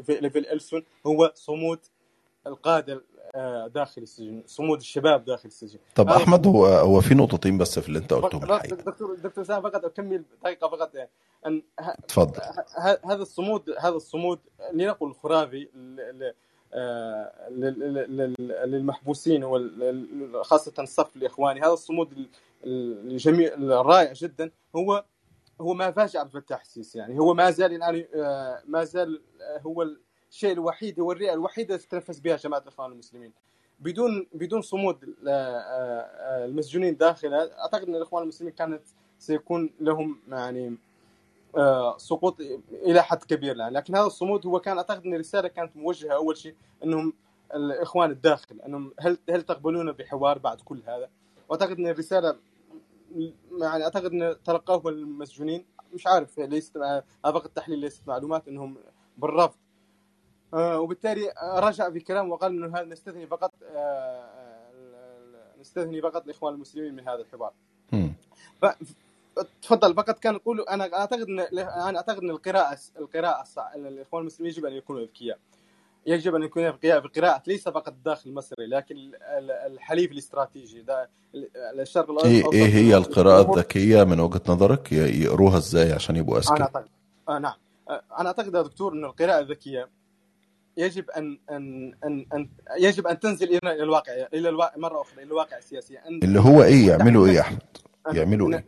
في الالسن هو صمود القادة آه، داخل السجن صمود الشباب داخل السجن. طب أحمد هو هو في نقطتين بس في اللي أنت قلتهم دكتور دكتور سام فقط أكمل دقيقة فقط. أن ه- اتفضل ه- هذا الصمود هذا الصمود لنقل لل- للمحبوسين وال- خاصة الصف الاخواني هذا الصمود ال- الجميل الرائع جدا. هو هو ما فاجأ عبد الفتاح السيسي يعني. هو ما زال الان آه، ما زال آه، هو الشيء الوحيد هو الرئة الوحيدة التي تتنفس بها جماعة الإخوان المسلمين. بدون بدون صمود آه، آه، المسجونين داخلها أعتقد أن الإخوان المسلمين كانت سيكون لهم يعني سقوط إلى حد كبير الآن. لكن هذا الصمود هو كان أعتقد أن الرسالة كانت موجهة أول شيء أنهم الإخوان الداخل أنهم هل هل تقبلون بحوار بعد كل هذا؟ وأعتقد أن الرسالة يعني أعتقد إن تلقوه المسجونين مش عارف ليست هذا فقط تحليل ليست معلومات إنهم بالرفض. آه، وبالتالي رجع في كلام وقال إنه نستثني فقط آه، آه، نستثني فقط الاخوان المسلمين من هذا الحوار. تفضل فقط كان يقول أنا أعتقد ان أنا أعتقد إن القراءة القراءة الصع- الإخوان المسلمين يجب أن يكونوا أذكياء. يجب أن يكون بقراءه ليس فقط الداخل المصري لكن ال- الحليف الاستراتيجي. ده ال- الشرق الأوسط إيه إيه هي القراءة الذكية من وجهة نظرك؟ يقروها إزاي عشان يبقوا أنا اذكياء اعتقد آه نعم. آه، أنا أعتقد يا دكتور إن القراءة الذكية يجب ان ان ان, أن يجب أن تنزل إلى الواقع إلى الواقع مرة أخرى إلى الواقع السياسي. اللي هو إيه يعملوا إيه يا أحمد؟ يعملوا أن, إيه؟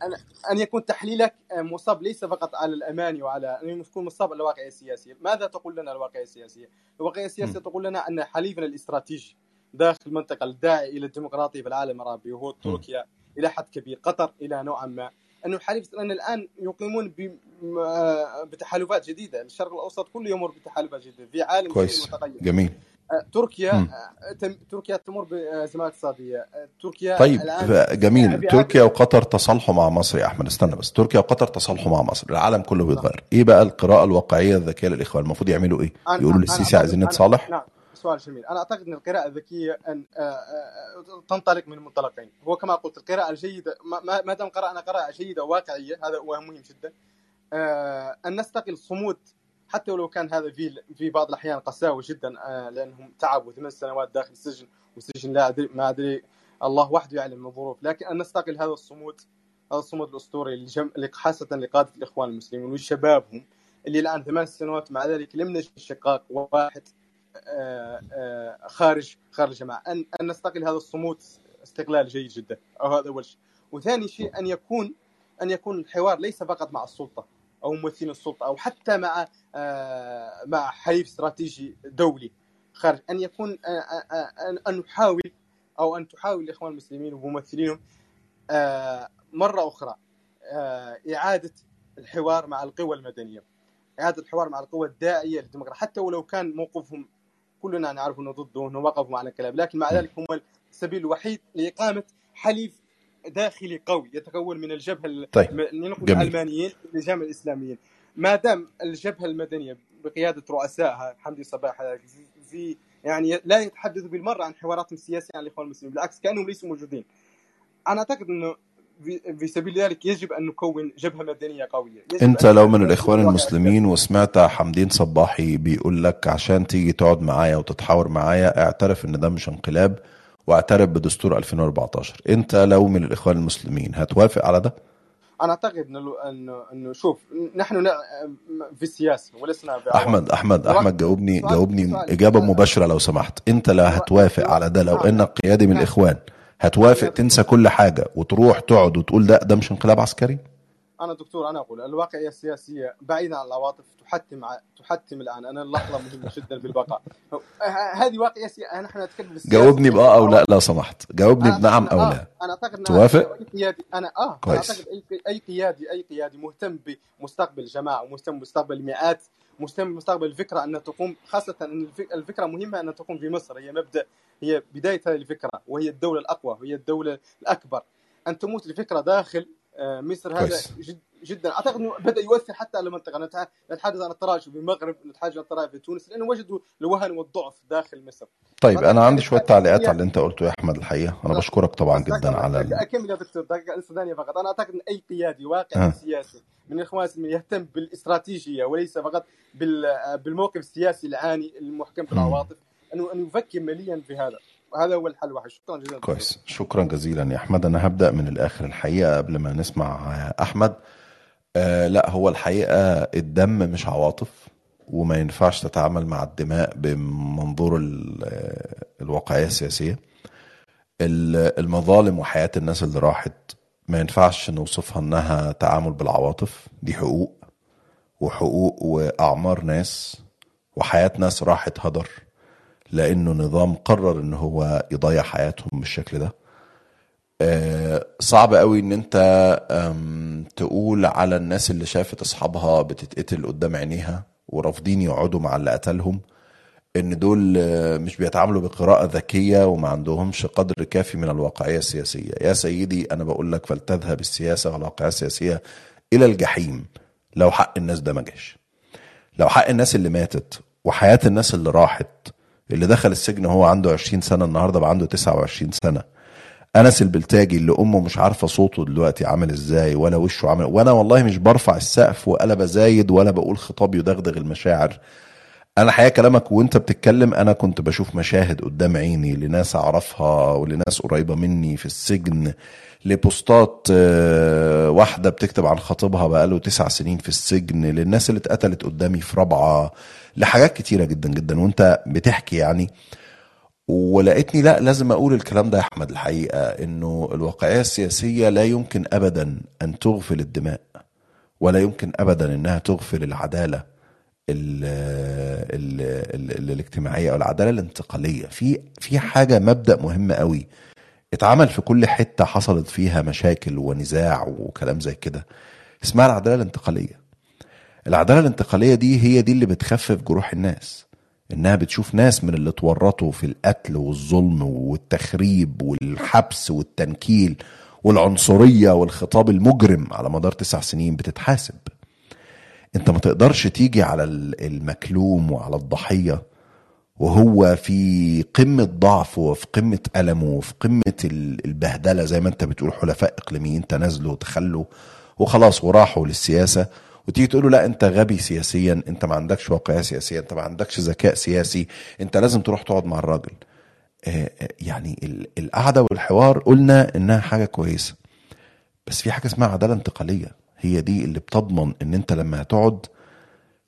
أن, يكون تحليلك مصاب ليس فقط على الأماني وعلى أن يكون مصاب على الواقع السياسي ماذا تقول لنا الواقع السياسية؟ الواقع السياسي مم. تقول لنا أن حليفنا الاستراتيجي داخل المنطقة الداعي إلى الديمقراطية في العالم العربي وهو. تركيا إلى حد كبير قطر إلى نوعا ما. أنه حليف أن الآن يقيمون م- بتحالفات جديدة. الشرق الأوسط كله يمر بتحالفات جديدة في عالم كويس. متغير. جميل. آه، تركيا مم. آه، تركيا تمر اقتصادية. آه، تركيا طيب الآن جميل. تركيا وقطر تصالحوا مع مصر يا أحمد. استنى بس. تركيا وقطر تصالحوا مع مصر. العالم كله نعم. بيتغير. إيه بقى القراءة الواقعية الذكية للإخوان؟ المفروض يعملوا إيه؟ يقولوا للسيسي عايزين نتصالح؟ نعم. سؤال جميل. أنا أعتقد إن القراءة الذكية ان آه، آه، تنطلق من منطلقين هو كما قلت القراءة الجيده ما- دام قرأنا قراءة جيدة واقعيه هذا هو مهم جدا. آه، أن نستقل صمود حتى ولو كان هذا في في بعض الأحيان قساوه جدا آه، لأنهم تعبوا ثمان سنوات داخل السجن والسجن لا ادري ما أدري الله وحده يعلم الظروف. لكن أن نستقل هذا الصمود هذا الصمود الأسطوري. خاصة لقادة الإخوان المسلمين وشبابهم اللي الآن ثمان سنوات مع ذلك لم نجد شقاق واحد آه، آه، خارج خارج الجماعة. ان أن نستقل هذا الصمود استقلال جيد جدا. هذا أول شيء. وثاني شيء أن يكون أن يكون الحوار ليس فقط مع السلطة. أو ممثلين السلطة أو حتى مع آه، مع حليف استراتيجي دولي. خارج أن يكون آه، آه، أن نحاول أو أن تحاول الإخوان المسلمين وممثلينهم مرة أخرى إعادة الحوار مع القوى المدنية. إعادة الحوار مع القوى الداعية للديمقراطية. حتى ولو كان موقفهم كلنا نعرف إنه ضده انه وقفوا مع الكلام لكن مع ذلك هم السبيل الوحيد لإقامة حليف داخلي قوي يتكون من الجبهة ال- طيب لنقل جميل. العلمانيين لجامع الاسلاميين ما دام الجبهة المدنية بقيادة رؤسائها حمدي صباح في- يعني لا يتحدثوا بالمرة عن حواراتهم السياسيه عن الإخوان المسلمين بالعكس كأنهم ليسوا موجودين. أنا أعتقد إنه في سبيل ذلك يجب أن نكون جبهة مدنية قوية. انت أن لو من الإخوان المسلمين وسمعت حمدين صباحي بيقول لك عشان تيجي تقعد معايا وتتحاور معايا اعترف إن ده مش انقلاب واعترف بدستور 2014 انت لو من الإخوان المسلمين هتوافق على ده؟ أنا أعتقد إنه انه إنه شوف نحن في السياسة ولسنا احمد احمد أحمد جاوبني جاوبني إجابة مباشرة لو سمحت. انت لا هتوافق على ده لو إنك قيادي من نعم. الإخوان. هتوافق تنسى كل حاجة وتروح تقعد وتقول ده ده مش انقلاب عسكري؟ أنا دكتور أنا أقول الواقعية السياسية بعيدا عن العواطف تحتم تحتم الآن. أنا اللحظه مهمة جدا في البقاء ه- هذه واقعية سياسيه نحن نتكلم في السياسة جاوبني باه أو لا لو سمحت. جاوبني بنعم أو لا. أنا أعتقد إن توافق؟ أي قيادي أنا آه أنا كويس. أعتقد أي قيادي أي قيادي مهتم بمستقبل الجماعة ومهتم بمستقبل مئات مستقبل مستقبل الفكرة أن تقوم خاصة أن الفك- الفكرة مهمة أن تقوم في مصر. هي مبدأ هي بداية هذه الفكرة وهي الدولة الأقوى وهي الدولة الأكبر. أن تموت الفكرة داخل آه، مصر هذا جد جدا. أعتقد إنه بدأ يؤثر حتى على المنطقة. نتحدث عن الطرائف. في المغرب نتحدث عن الطرائف في تونس لأنه وجدوا الوهن والضعف داخل مصر. طيب أنا عندي شوية تعليقات على اللي أنت قلته يا أحمد الحقيقة. أنا بشكرك طبعا جدا على. أكمل يا دكتور. دقيقة ثانية فقط. أنا أعتقد إن أي قيادي واقعي آه. سياسي من الإخوان يهتم بالاستراتيجية وليس فقط بال- بالموقف السياسي العاني المحكم. بالعواطف انه أنه يفكر مليا في هذا. وهذا هو الحل الوحيد. شكرا جزيلا كويس. شكرا جزيلا يا أحمد. أنا هبدأ من الآخر الحقيقة قبل ما نسمع أحمد. آه لا هو الحقيقة الدم مش عواطف وما ينفعش تتعامل مع الدماء بمنظور آه، الواقعية السياسية. ال- المظالم وحياة الناس اللي راحت ما ينفعش نوصفها إنها تعامل بالعواطف. دي حقوق وحقوق وأعمار ناس وحياة ناس راحت هدر. لأنه نظام قرر إن هو يضيع حياتهم بالشكل ده. آه، صعب قوي إن أنت تقول على الناس اللي شافت أصحابها بتتقتل قدام عينيها ورافضين يقعدوا مع اللي قتلهم إن دول آه، مش بيتعاملوا بقراءة ذكية وما عندهمش قدر كافي من الواقعية السياسية. يا سيدي أنا بقول لك فلتذهب السياسة والواقعية السياسية إلى الجحيم. لو حق الناس ده ما جاش. لو حق الناس اللي ماتت وحياة الناس اللي راحت اللي دخل السجن هو عنده 20 سنة النهاردة بقى عنده 29 سنة. أنس البلتاجي اللي أمه مش عارفة صوته دلوقتي عامل إزاي ولا وشه عامل وأنا والله مش برفع السقف ولا بزايد ولا بقول خطاب يدغدغ المشاعر. أنا حقيقه كلامك وأنت بتتكلم أنا كنت بشوف مشاهد قدام عيني لناس أعرفها ولناس قريبة مني في السجن لبوستات آه، واحدة بتكتب عن خطيبها بقاله تسع سنين في السجن للناس اللي اتقتلت قدامي في رابعة. لحاجات كتيرة جدا جدا. وأنت بتحكي يعني ولقيتني لا لازم أقول الكلام ده يا أحمد الحقيقة إنه الواقعية السياسية لا يمكن ابدا أن تغفل الدماء ولا يمكن ابدا إنها تغفل العدالة ال ال ال ال الاجتماعية أو العدالة الانتقالية. في في حاجة مبدأ مهم قوي. اتعمل في كل حتة حصلت فيها مشاكل ونزاع وكلام زي كده اسمها العدالة الانتقالية. العدالة الانتقالية دي هي دي اللي بتخفف جروح الناس إنها بتشوف ناس من اللي اتورطوا في القتل والظلم والتخريب والحبس والتنكيل والعنصرية والخطاب المجرم على مدار تسع سنين بتتحاسب. أنت ما تقدرش تيجي على ال- المكلوم وعلى الضحية وهو في قمة ضعفه وفي قمة ألمه وفي قمة ال- البهدلة زي ما أنت بتقول حلفاء إقليميين تنازلوا وتخلوا وخلاص وراحوا للسياسة. وتيجي تقول له لا انت غبي سياسيا انت ما عندكش واقعية سياسية انت ما عندكش ذكاء سياسي انت لازم تروح تقعد مع الراجل. آه، آه، يعني ال- القعدة والحوار قلنا إنها حاجة كويسة. بس في حاجة اسمها عدالة انتقالية. هي دي اللي بتضمن إن أنت لما هتقعد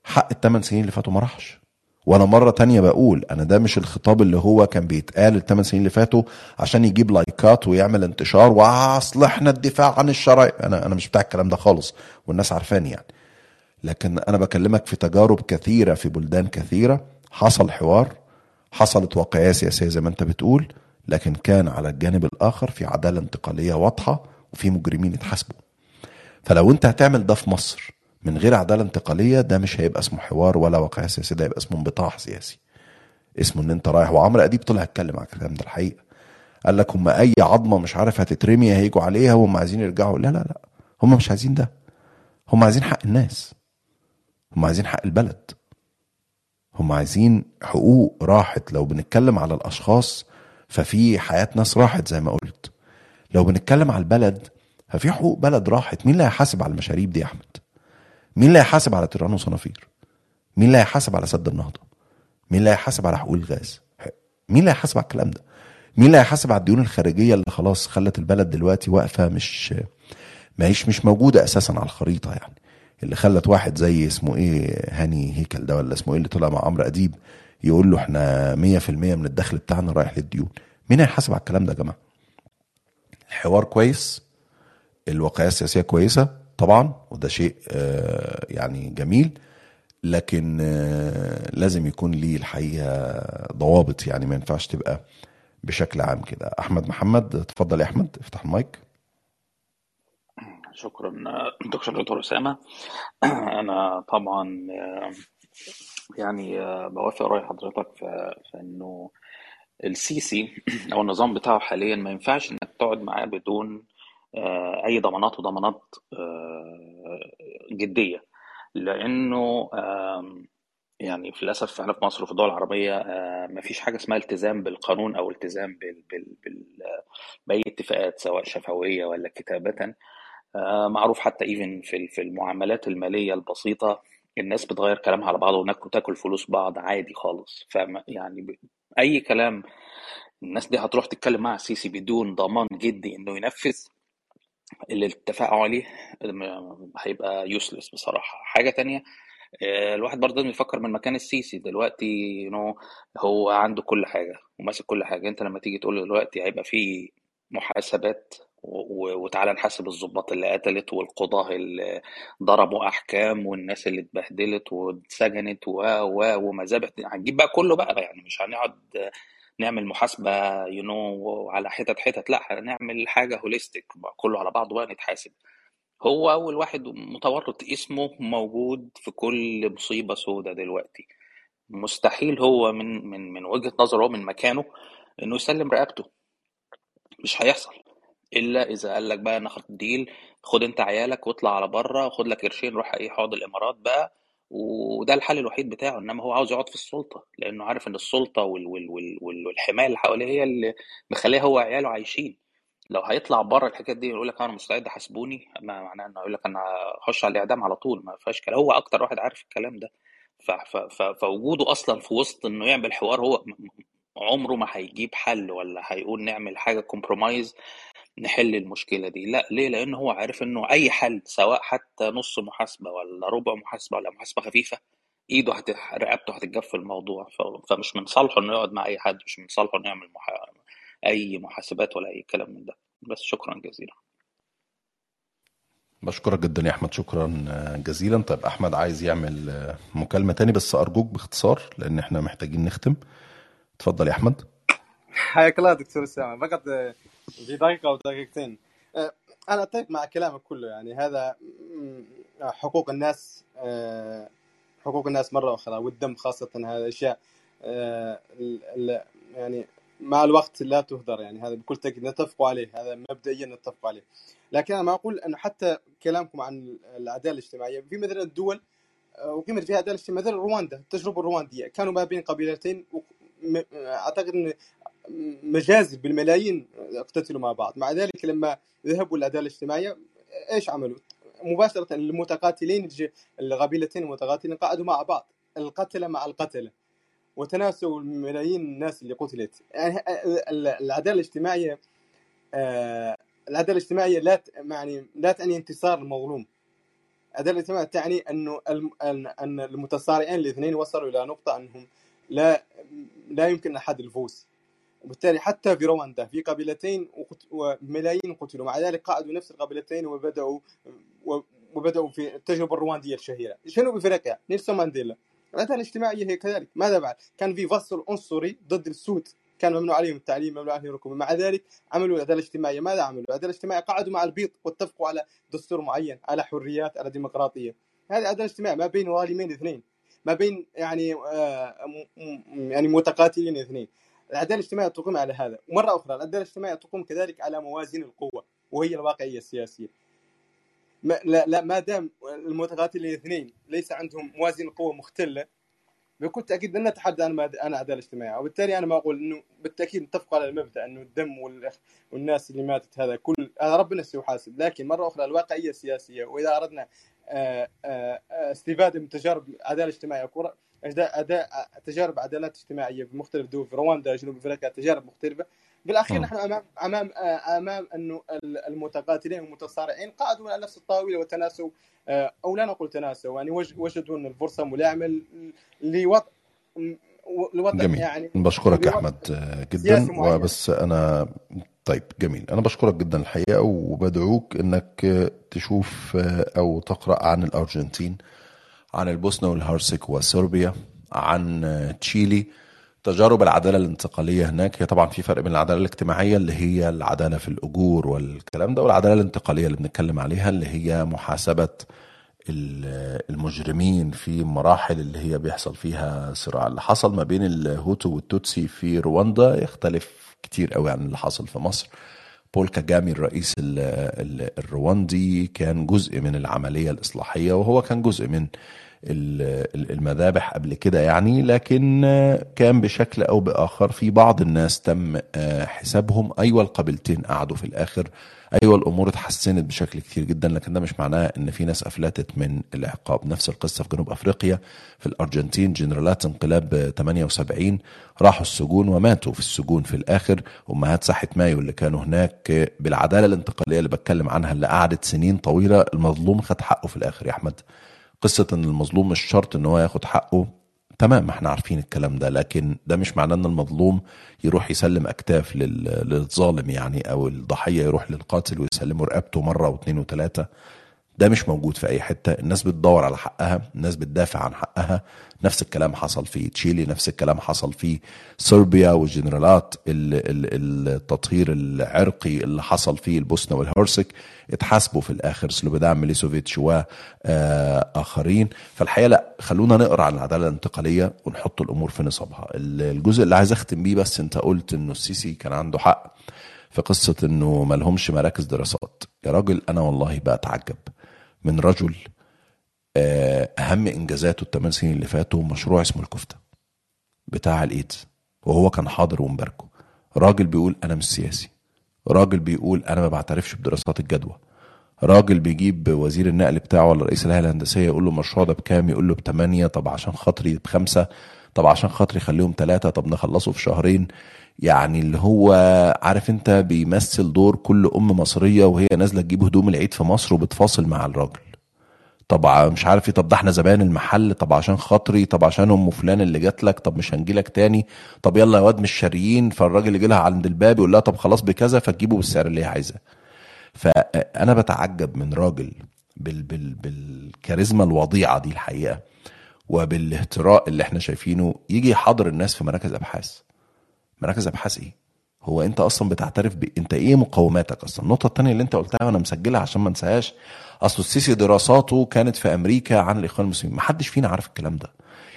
حق الثمان سنين اللي فاتوا ما راحش. وأنا مرة تانية بقول أنا ده مش الخطاب اللي هو كان بيتقال الثمان سنين اللي فاتوا عشان يجيب لايكات ويعمل انتشار وأصل إحنا الدفاع عن الشرعي أنا أنا مش بتاع الكلام ده خالص والناس عارفاني يعني. لكن أنا بكلمك في تجارب كثيرة في بلدان كثيرة. حصل حوار حصلت واقعية سياسية زي ما أنت بتقول لكن كان على الجانب الآخر في عدالة انتقالية واضحة وفي مجرمين اتحاسبوا. فلو أنت هتعمل ده في مصر من غير عدالة انتقالية ده مش هيبقى اسمه حوار ولا واقعية سياسية ده هيبقى اسمه انبطاح سياسي. اسمه إن أنت رايح وعمرو أديب طلع اتكلم على الكلام ده الحقيقة. قال لك هم أي عظمة مش عارف هتترمي هيجوا عليها وهم عايزين يرجعوا. لا لا لا هم مش عايزين ده. هم عايزين حق الناس. هم عايزين حق البلد. هم عايزين حقوق راحت. لو بنتكلم على الأشخاص ففي حياة ناس راحت زي ما قلت. لو بنتكلم على البلد ففي حقوق بلد راحت. مين اللي هيحاسب على المشاريب دي يا أحمد؟ مين اللي هيحاسب على تيران وصنافير مين اللي هيحاسب على سد النهضة؟ مين اللي هيحاسب على حقوق الغاز؟ مين اللي هيحاسب على الكلام ده؟ مين اللي هيحاسب على الديون الخارجية اللي خلاص خلت البلد دلوقتي واقفة مش ما هيش مش موجودة أساسا على الخريطة يعني. اللي خلت واحد زي اسمه إيه هاني هيكل ده ولا اسمه إيه اللي طلع مع عمرو أديب يقول له إحنا 100% من الدخل بتاعنا رايح للديون. مين هيحاسب على الكلام ده يا جماعة؟ الحوار كويس الواقعية السياسية كويسة طبعا وده شيء آه، يعني جميل لكن آه، لازم يكون ليه الحقيقة ضوابط يعني ما ينفعش تبقى بشكل عام كده. أحمد محمد اتفضل يا أحمد افتح المايك. شكرا دكتور دكتور أسامة. <clears throat> أنا طبعا يعني آه، بوافق رأي حضرتك في, في إنه السيسي أو النظام بتاعه حاليا ما ينفعش إنك تقعد معاه بدون آه، أي ضمانات وضمانات آه، جدية. لأنه يعني في للاسف إحنا في مصر وفي الدول العربية آه، ما فيش حاجة اسمها التزام بالقانون أو التزام بال بال بال بأي اتفاقات سواء شفوية ولا كتابة. آه، معروف حتى ايفن في في المعاملات المالية البسيطة الناس بتغير كلامها على بعض وناكل تاكل فلوس بعض عادي خالص. ف يعني أي كلام الناس دي هتروح تتكلم مع السيسي بدون ضمان جدي إنه ينفذ اللي اتفقوا عليه هيبقى يوسلس بصراحة. حاجة تانية آه، الواحد برضه لازم يفكر من مكان السيسي. دلوقتي know هو عنده كل حاجة وماسك كل حاجة. أنت لما تيجي تقول دلوقتي هيبقى في محاسبات وتعالى نحاسب الضباط اللي قتلت والقضاة اللي ضربوا أحكام والناس اللي اتبهدلت واتسجنت و و ومذابح هنجيب بقى كله بقى يعني مش هنقعد نعمل محاسبة you know على حتت حتت. لا هنعمل حاجة holistic كله على بعضه بقى نتحاسب. هو أول واحد متورط اسمه موجود في كل مصيبة سودة دلوقتي. مستحيل هو من من من وجهة نظره من مكانه إنه يسلم رقبته. مش هيحصل. إلا إذا قال لك بقى ناخد ديل خد أنت عيالك واطلع على بره خد لك قرشين روح إيه اقعد الإمارات بقى. وده الحل الوحيد بتاعه إنما هو عاوز يقعد في السلطة لأنه عارف إن السلطة وال وال وال وال والحماية اللي حواليه هي اللي مخليه هو وعياله عايشين. لو هيطلع بره الحكاية دي يقول لك أنا مستعد حاسبوني ما معناه إنه يقول لك أنا هخش على الإعدام على طول ما فيهاش كلام. هو أكتر واحد عارف الكلام ده. فوجوده أصلا في وسط إنه يعمل حوار هو عمره ما هيجيب حل ولا هيقول نعمل حاجة كومبرومايز نحل المشكلة دي. لأ ليه؟ لأن هو عارف إنه أي حل سواء حتى نص محاسبة ولا ربع محاسبة ولا محاسبة خفيفة إيده هت... رقبته هتتجف في الموضوع. ف... فمش من صالحه إنه يقعد مع أي حد مش من صالحه إنه يعمل مح... أي محاسبات ولا أي كلام من ده. بس شكرا جزيلا. بشكرك جدا يا أحمد. شكرا جزيلا. طيب أحمد عايز يعمل مكالمة تاني بس أرجوك باختصار لأن إحنا محتاجين نختم. اتفضل يا أحمد. حياك الله دكتور اسامه فقط آه، في دقيقة أو دقيقتين. آه، أنا أتفق مع كلامك كله. يعني هذا مم، حقوق الناس آه، حقوق الناس مرة أخرى والدم خاصة هذه أشياء آه، يعني مع الوقت لا تهدر. يعني هذا بكل تأكيد نتفق عليه. هذا مبدئيا نتفق عليه. لكن أنا ما أقول انه حتى كلامكم عن العداله الاجتماعية في مثلا الدول وقيمت فيها عداله اجتماعيه مثل رواندا التجربة الروانديه كانوا ما بين قبيلتين أعتقد إن مجازر بالملايين اقتتلوا مع بعض. مع ذلك لما ذهبوا للعداله الاجتماعية إيش عملوا؟ مباشرة المتقاتلين القبيلتين المتقاتلين قعدوا مع بعض القتلة مع القتلة. وتناسوا ملايين الناس اللي قتلت. يعني ال- العداله الاجتماعية آه، العداله الاجتماعية لا يعني لا تعني انتصار المظلوم. العداله الاجتماعية تعني أنه أن المتصارعين الاثنين وصلوا إلى نقطة أنهم لا لا يمكن أحد الفوز. وبالتالي حتى في رواندا في قبيلتين وملايين قتلوا. مع ذلك قعدوا نفس القبيلتين وبداوا و- وبدأوا في التجربة الرواندية الشهيرة. جنوب إفريقيا نيلسون مانديلا. العدالة الاجتماعية هي كذلك. ماذا بعد؟ كان في فصل عنصري ضد السود. كان ممنوع عليهم التعليم ممنوع عليهم الركوب. مع ذلك عملوا العدالة الاجتماعية. ماذا عملوا؟ العدالة الاجتماعية قعدوا مع البيض واتفقوا على دستور معين على حريات على ديمقراطية. هذه العدالة الاجتماعية ما بين ظالمين اثنين ما بين يعني آه، يعني متقاتلين اثنين. العدالة الاجتماعية تقوم على هذا. ومره أخرى العدالة الاجتماعية تقوم كذلك على موازين القوة وهي الواقعية السياسية. ما لا, لا ما دام المتقاتلين الاثنين ليس عندهم موازين قوه مختلة بكل تأكيد لن نتحدث عن عن عداله اجتماعيه وبالتالي أنا ما أقول إنه بالتأكيد نتفق على المبدأ إنه الدم والناس اللي ماتت هذا كل ربنا سيحاسب. لكن مرة أخرى الواقعية السياسية وإذا أردنا استفاده من تجارب العداله الاجتماعيه أداء أداء تجارب عدالات اجتماعية في مختلف دول في رواندا جنوب أفريقيا تجارب مختلفة. بالأخير. نحن امام امام آه، أمام انه ال- المتقاتلين والمتصارعين قعدوا على نفس الطاولة وتناسوا آه، أو لا نقول تناسوا يعني وج- وجدوا أن الفرصة ملائمة لوضع لوضع جميل. يعني بشكرك أحمد آه، جدا. وبس أنا طيب جميل. أنا بشكرك جدا الحقيقة وبدعوك إنك تشوف أو تقرأ عن الأرجنتين عن البوسنة والهرسك وصربيا عن تشيلي تجارب العدالة الانتقالية هناك. هي طبعا في فرق بين العدالة الاجتماعية اللي هي العدالة في الأجور والكلام ده والعدالة الانتقالية اللي بنتكلم عليها اللي هي محاسبة ال- المجرمين في مراحل اللي هي بيحصل فيها صراع. اللي حصل ما بين الهوتو والتوتسي في رواندا يختلف كتير قوي عن اللي حصل في مصر. بول كاجامي الرئيس ال- ال- الرواندي كان جزء من العملية الإصلاحية وهو كان جزء من المذابح قبل كده يعني لكن كان بشكل أو بآخر في بعض الناس تم آه، حسابهم. أيوة القبيلتين قعدوا في الآخر. أيوة الأمور اتحسنت بشكل كتير جدا لكن ده مش معناه إن في ناس أفلتت من العقاب. نفس القصة في جنوب أفريقيا. في الأرجنتين جنرالات انقلاب آه، 78 راحوا السجون وماتوا في السجون في الآخر. أمهات ساحة مايو اللي كانوا هناك بالعدالة الانتقالية اللي بتكلم عنها اللي قعدت سنين طويلة المظلوم خد حقه في الآخر يا أحمد. قصة إن المظلوم مش شرط إن هو ياخد حقه. تمام إحنا عارفين الكلام ده لكن ده مش معناه إن المظلوم يروح يسلم أكتاف لل- للظالم يعني أو الضحية يروح للقاتل ويسلمه رقبته مرة واثنين وثلاثة ده مش موجود في أي حتة. الناس بتدور على حقها الناس بتدافع عن حقها. نفس الكلام حصل في تشيلي نفس الكلام حصل في صربيا والجنرالات ال- ال- التطهير العرقي اللي حصل في البوسنة والهرسك. اتحاسبوا في الآخر سلوبيدان ميليسوفيتش واخرين فالحقيقة لا خلونا نقرأ عن العدالة الانتقالية ونحط الأمور في نصابها. ال- الجزء اللي عايز أختم بيه بس أنت قلت إنه السيسي كان عنده حق في قصة إنه ما لهمش مراكز دراسات. يا راجل أنا والله بتعجب. من رجل آه، أهم إنجازاته الثمان سنين اللي فاتوا مشروع اسمه الكفتة بتاع الإيدز. وهو كان حاضر ومباركه. راجل بيقول أنا مش سياسي. راجل بيقول أنا ما بعترفش بدراسات الجدوى. راجل بيجيب وزير النقل بتاعه ولا رئيس الهيئة الهندسية يقول له المشروع ده بكام؟ يقول له بثمانية طب عشان خاطري بخمسة طب عشان خاطري خليهم ثلاثة طب نخلصه في شهرين. يعني اللي هو عارف انت بيمثل دور كل أم مصرية وهي نازلة تجيب هدوم العيد في مصر وبتفاصل مع الراجل. طب مش عارف إيه طب ده إحنا زباين المحل طب عشان خاطري طب عشان أم فلان اللي جات لك طب مش هنجي لك تاني طب يلا يا واد مش شاريين. فالراجل يجي لها عند الباب يقول لها طب خلاص بكذا فتجيبه بالسعر اللي هي عايزاه. فأنا بتعجب من راجل بال بال بالكاريزما الوضيعة دي الحقيقة وبالاهتراء اللي إحنا شايفينه يجي يحاضر الناس في مراكز أبحاث. مراكز أبحاث إيه؟ هو أنت أصلا بتعترف ب... أنت إيه مقوماتك أصلا؟ النقطة الثانية اللي أنت قلتها وأنا مسجلها عشان ما انساهاش أصل السيسي دراساته كانت في أمريكا عن الإخوان المسلمين. محدش فينا عارف الكلام ده.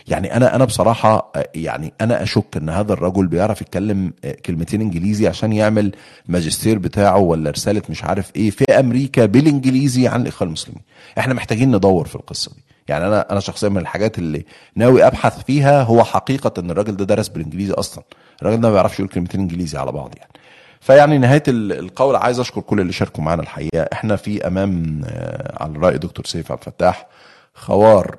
يعني أنا أنا بصراحة يعني أنا أشك إن هذا الرجل بيعرف يتكلم آه، كلمتين إنجليزي عشان يعمل ماجستير بتاعه ولا رسالة مش عارف إيه في أمريكا بالإنجليزي عن الإخوان المسلمين. إحنا محتاجين ندور في القصة دي. يعني أنا أنا شخصيا من الحاجات اللي ناوي أبحث فيها هو حقيقة إن الراجل ده درس بالإنجليزي أصلا. الراجل ده ما بيعرفش يقول كلمتين إنجليزي على بعض يعني. فيعني نهاية ال- القول عايز أشكر كل اللي شاركوا معانا الحقيقة. إحنا في أمام آه، على راي دكتور سيف عبد الفتاح خوار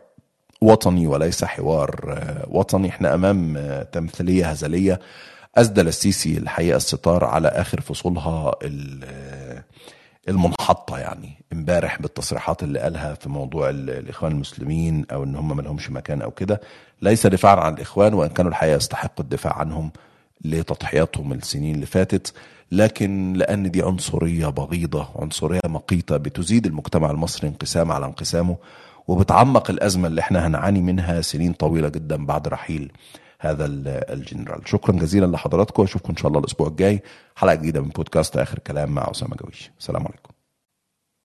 وطني وليس حوار. آه، وطني إحنا أمام آه، تمثيلية هزلية. اسدل السيسي الحقيقة الستار على آخر فصولها آه، المنحطة يعني. امبارح بالتصريحات اللي قالها في موضوع ال- الإخوان المسلمين أو إن هم ما لهمش مكان أو كده ليس دفاعا عن الإخوان وإن كانوا الحقيقة يستحقوا الدفاع عنهم لتضحياتهم السنين اللي فاتت. لكن لأن دي عنصرية بغيضة عنصرية مقيتة بتزيد المجتمع المصري انقسام على انقسامه وبتعمق الأزمة اللي إحنا هنعاني منها سنين طويلة جدا بعد رحيل هذا ال- الجنرال. شكرا جزيلا لحضراتكم واشوفكم إن شاء الله الأسبوع الجاي. حلقة جديدة من بودكاست آخر كلام مع أسامة جويش. السلام عليكم.